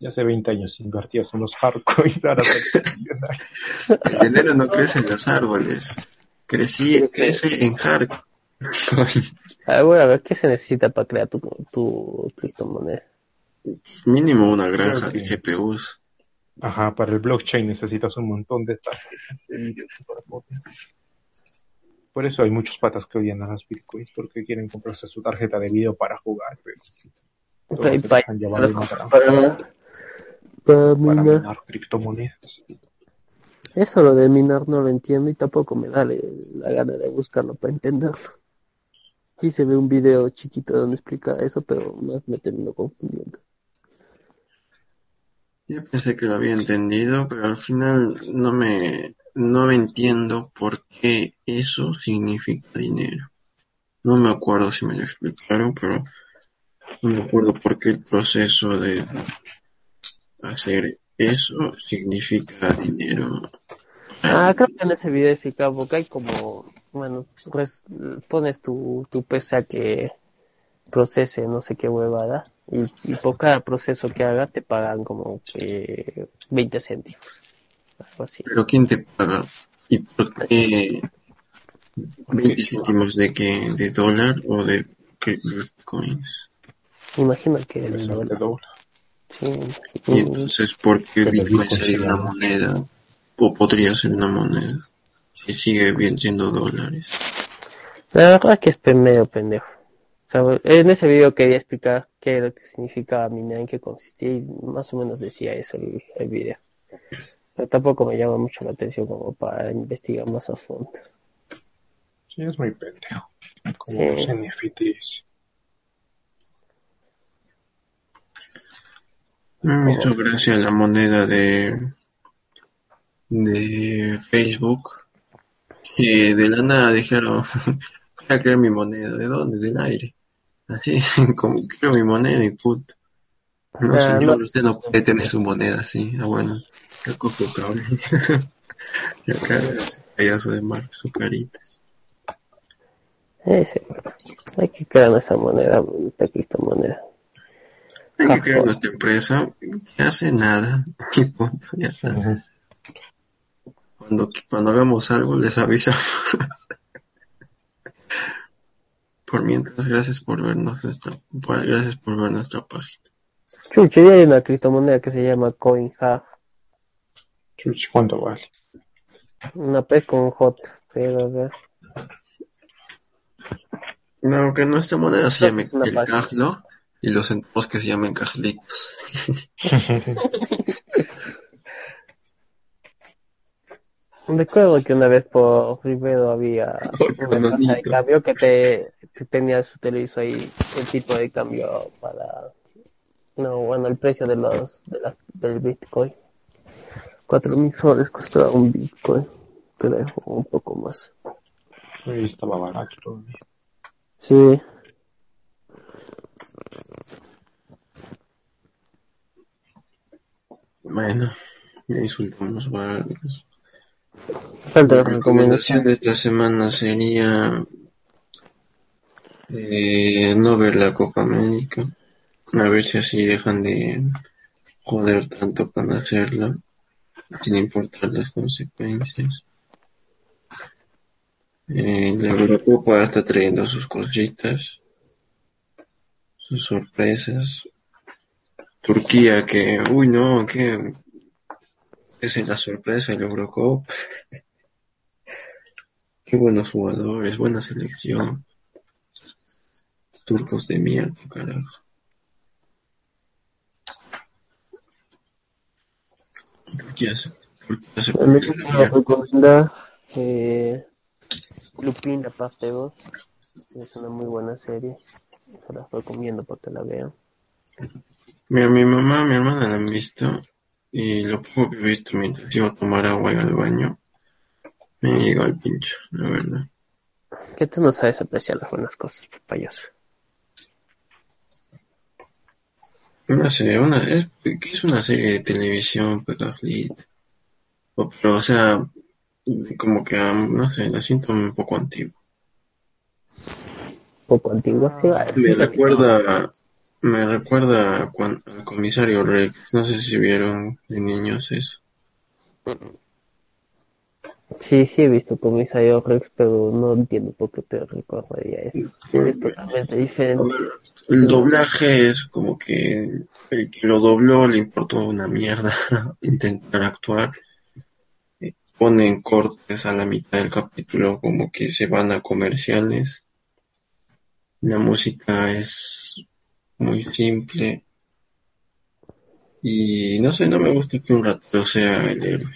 Ya hace 20 años invertías en los hardcoins, ahora eres millonario. El dinero no crece en los árboles. Crecí, crece en hard. A ver, a ver, ¿qué se necesita para crear tu, tu criptomoneda? Mínimo una granja de GPUs. Ajá, para el blockchain necesitas un montón de tarjetas de video super potentes. Por eso hay muchos patas que odian a las bitcoins porque quieren comprarse su tarjeta de video para jugar, pero todos Para, se para, dejan llevar para, para para minar. minar criptomonedas. Eso lo de minar no lo entiendo y tampoco me da la gana de buscarlo para entenderlo. Sí se ve un video chiquito donde explica eso, pero más me termino confundiendo. Yo pensé que lo había entendido, pero al final no me, no me entiendo por qué eso significa dinero. No me acuerdo si me lo explicaron, pero no me acuerdo por qué el proceso de hacer eso significa dinero. Ah, creo que en ese video explica porque hay como, bueno, res- pones tu, tu PC a que procese no sé qué huevada y, y por cada proceso que haga te pagan como que 20 céntimos. Algo así. Pero ¿quién te paga? ¿Y por qué 20 céntimos de qué? ¿De dólar o de bitcoins? Imagino que de dólar. dólar. Sí. Y entonces, ¿por qué Pero Bitcoin sería una moneda? O podría ser una moneda. Si sigue bien siendo dólares. La verdad es que es medio pendejo. O sea, en ese video quería explicar qué era lo que significaba minar, en qué consistía y más o menos decía eso el, el video. Pero tampoco me llama mucho la atención como para investigar más a fondo. Sí, es muy pendejo. Como Sí. los NFTs. Me hizo gracia la moneda de de Facebook que de la nada dijeron voy a crear mi moneda ¿de dónde? del aire así como creo mi moneda y put no Ah, señor no. usted no puede tener su moneda así ah bueno cojo cable y acá ese payaso de mar su carita Ese, bueno. Hay que crear nuestra moneda, nuestra criptomoneda. hay que Ah, crear nuestra empresa que hace nada y punto ya está. Cuando, cuando hagamos algo les avisamos. por mientras, gracias por vernos nuestra, gracias por ver nuestra página. Chucho, ya hay una criptomoneda que se llama CoinHub. Chuch, ¿cuánto vale? Una P con J, pero a ver. No, que nuestra moneda se llame Una el página. cajlo y los centavos que se llamen cajlitos. Recuerdo que una vez por Rivero había una casa de cambio que te que tenía su televisor ahí el tipo de cambio para no bueno el precio de los de las del Bitcoin cuatro mil soles costaba un Bitcoin creo un poco más Sí, estaba barato todavía. sí Bueno, ya insultamos varios. falta La recomendación de esta semana sería eh, no ver la Copa América. A ver si así dejan de joder tanto para hacerla, sin importar las consecuencias. Eh, la Eurocopa está trayendo sus cositas, sus sorpresas. Turquía que, uy no, que es la sorpresa del Eurocopa. Qué buenos jugadores, buena selección. Turcos de mierda, carajo. Turquía se, Turquía se recomienda eh, Lupin la parte 2 es una muy buena serie. Se las recomiendo para que la vean. Mira, mi mamá, mi hermana la han visto y lo poco que he visto mientras iba a tomar agua y al baño me llegó al pincho, la verdad. que tú no sabes apreciar las buenas cosas payaso Una serie, una, es, que es una serie de televisión, pero Carlita. O- Pero, o sea, como que, ah, no sé, la siento un poco antigua. poco antigua sí, vale. Me recuerda, me recuerda a cuan- al comisario Rex. No sé si vieron de niños eso. Sí, sí he visto Comisario Rex, pero no entiendo por qué te recordaría eso. Es totalmente diferente. ver, el doblaje es como que el que lo dobló le importó una mierda intentar actuar. Eh, Ponen cortes a la mitad del capítulo como que se van a comerciales. La música es muy simple. Y no sé, no me gusta que un ratero sea el héroe.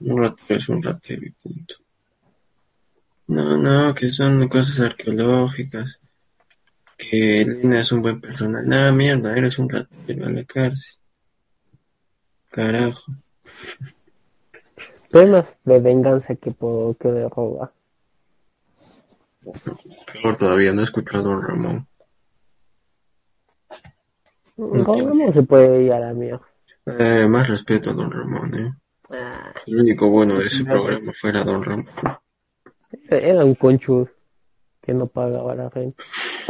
Un ratero es un ratero y punto. No, no, que son cosas arqueológicas que Elena es un buen personal. Nada, mierda, eres un ratero a la cárcel. Carajo. Pero más de venganza que por que de roba. Peor todavía, no he escuchado a Don Ramón. No se puede ir a la mierda. Eh, más respeto a Don Ramón, eh. El único bueno de ese programa fuera Don Ramón. era un conchudo que no pagaba la renta.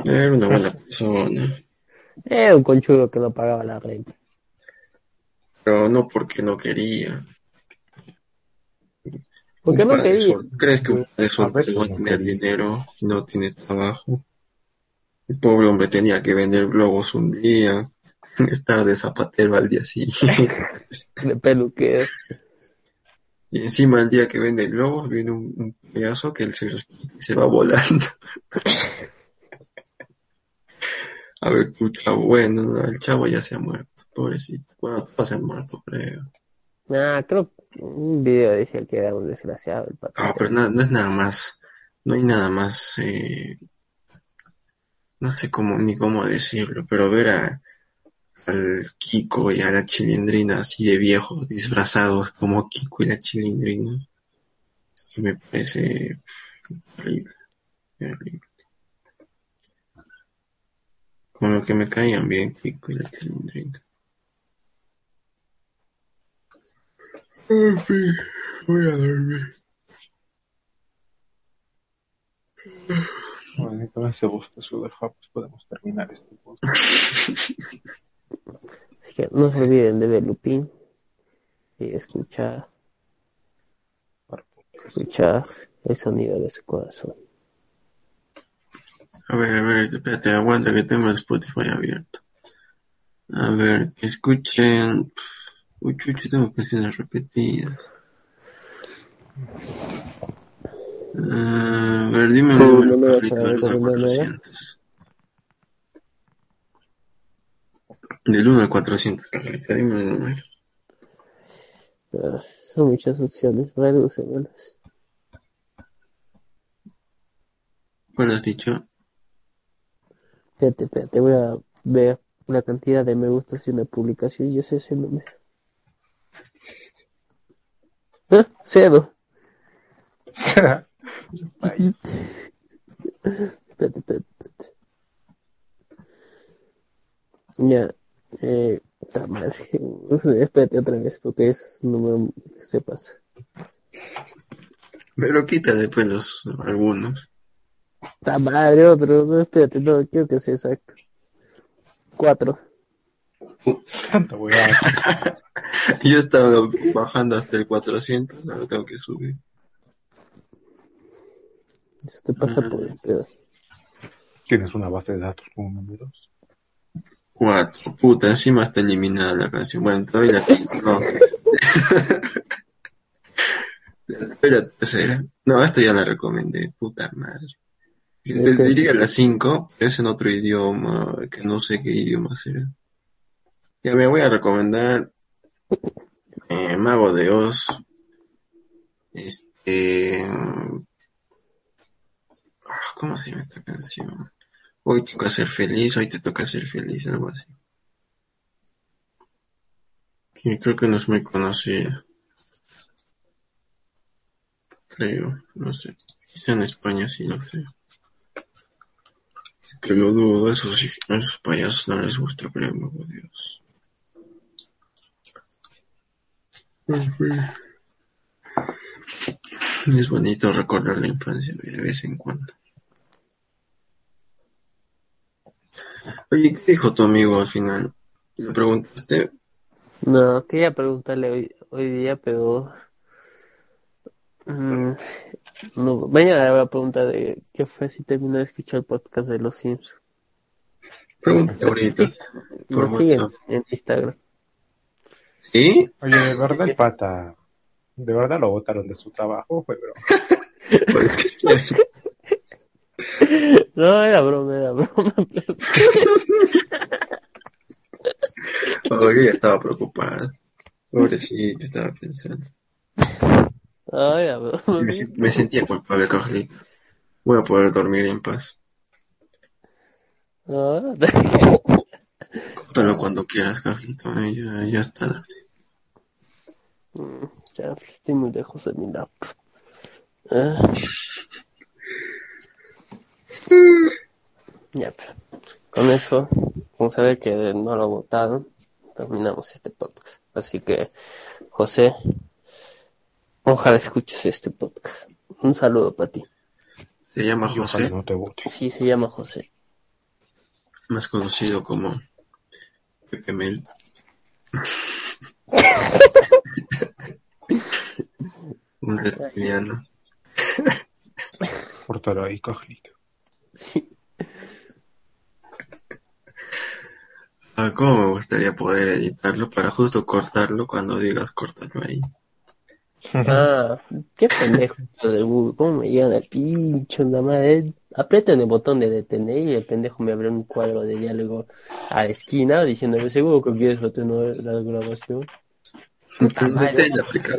Era una buena persona. Era un conchudo que no pagaba la renta. Pero no porque no quería. Porque no quería. sol- ¿Crees que un padre soltero va a no tener quería. dinero y no tiene trabajo? El pobre hombre tenía que vender globos un día, estar de zapatero al día siguiente. De peluquero. Y encima el día que vende globos viene un, un pedazo que él se, se va volando. A ver, chavo, bueno, no, el chavo ya se ha muerto, pobrecito. Bueno, todos se han muerto, creo. Ah, creo un video decía que era un desgraciado el patrón. Ah, pero na- no es nada más, no hay nada más, eh, no sé cómo, ni cómo decirlo, pero ver a, al Kiko y a la Chilindrina así de viejos, disfrazados como Kiko y la Chilindrina, que me parece horrible, horrible. Como que me caían bien Kiko y la Chilindrina. En fin, voy a dormir. Bueno, y con ese gusto pues podemos terminar este podcast. Así que no se olviden de ver Lupín y escuchar, escuchar el sonido de su corazón. A ver, a ver, espérate, aguanta que tengo el Spotify abierto. A ver, que escuchen. Uy, chucho, tengo canciones repetidas. A ver, dime un número favorito de 400. Del 1 al 400, Carlita, dime un número. Ah, son muchas opciones, redúcemelas. ¿Cuál has dicho? Espérate, espérate, voy a ver la cantidad de me gustas de una publicación y yo sé ese número. ¿Ah? Cero. Ay, Espérate, espérate, espérate. Ya, eh, madre. espérate otra vez porque es número se pasa. Pero quita después los algunos. Ta madre, otro, no, espérate, no, quiero que sea exacto. Cuatro. Yo estaba bajando hasta el 400, ahora tengo que subir. Eso te pasa por el pedo. Tienes una base de datos con números. 4, puta, encima está eliminada la canción. Bueno, todavía la no. La tercera. No, esta ya la recomendé, puta madre. Y te Ok. diría la 5, es en otro idioma, que no sé qué idioma será. Ya me voy a recomendar eh, Mago de Oz. Este. ah, ¿Cómo se llama esta canción? Hoy toca ser feliz, hoy te toca ser feliz, algo así. Que creo que no es muy conocida. Creo, no sé. Quizá en España sí, no sé. Que lo dudo, esos, esos payasos no les gusta, pero mago Dios. Es bonito recordar la infancia de vez en cuando. Oye, ¿qué dijo tu amigo al final? ¿Le preguntaste? No, quería preguntarle hoy, hoy día, pero mm, no, mañana le voy a preguntar de qué fue si terminó de escuchar el podcast de los Sims. Pregúntate ahorita. Por WhatsApp. en Instagram. ¿Sí? Oye, de verdad el pata, de verdad lo botaron de su trabajo, fue bro. Pues que- No, era broma, era broma. ya estaba preocupada. Pobrecito, estaba pensando. No, era broma. Me, me sentía culpable, Carlito. Voy a poder dormir en paz. Córtalo cuando quieras, Carlito. eh, Ya, ya está. Mm, ya estoy muy lejos de mi laptop. Ah. Ya, pero con eso, con saber que no lo votaron, terminamos este podcast. Así que, José, ojalá escuches este podcast. Un saludo para ti. Se llama Y José, no te vote. Sí, se llama José. más conocido como Pepe Mel. Un reptiliano. Pórtalo ahí, cojito. Sí. Ah, ¿Cómo me gustaría poder editarlo para justo cortarlo cuando digas cortarlo ahí? Ah, qué pendejo de Google. ¿Cómo me llegan al pincho? Nada más. Aprieten el botón de detener y el pendejo me abre un cuadro de diálogo a la esquina diciéndome seguro que quieres retener la grabación. Puta madre.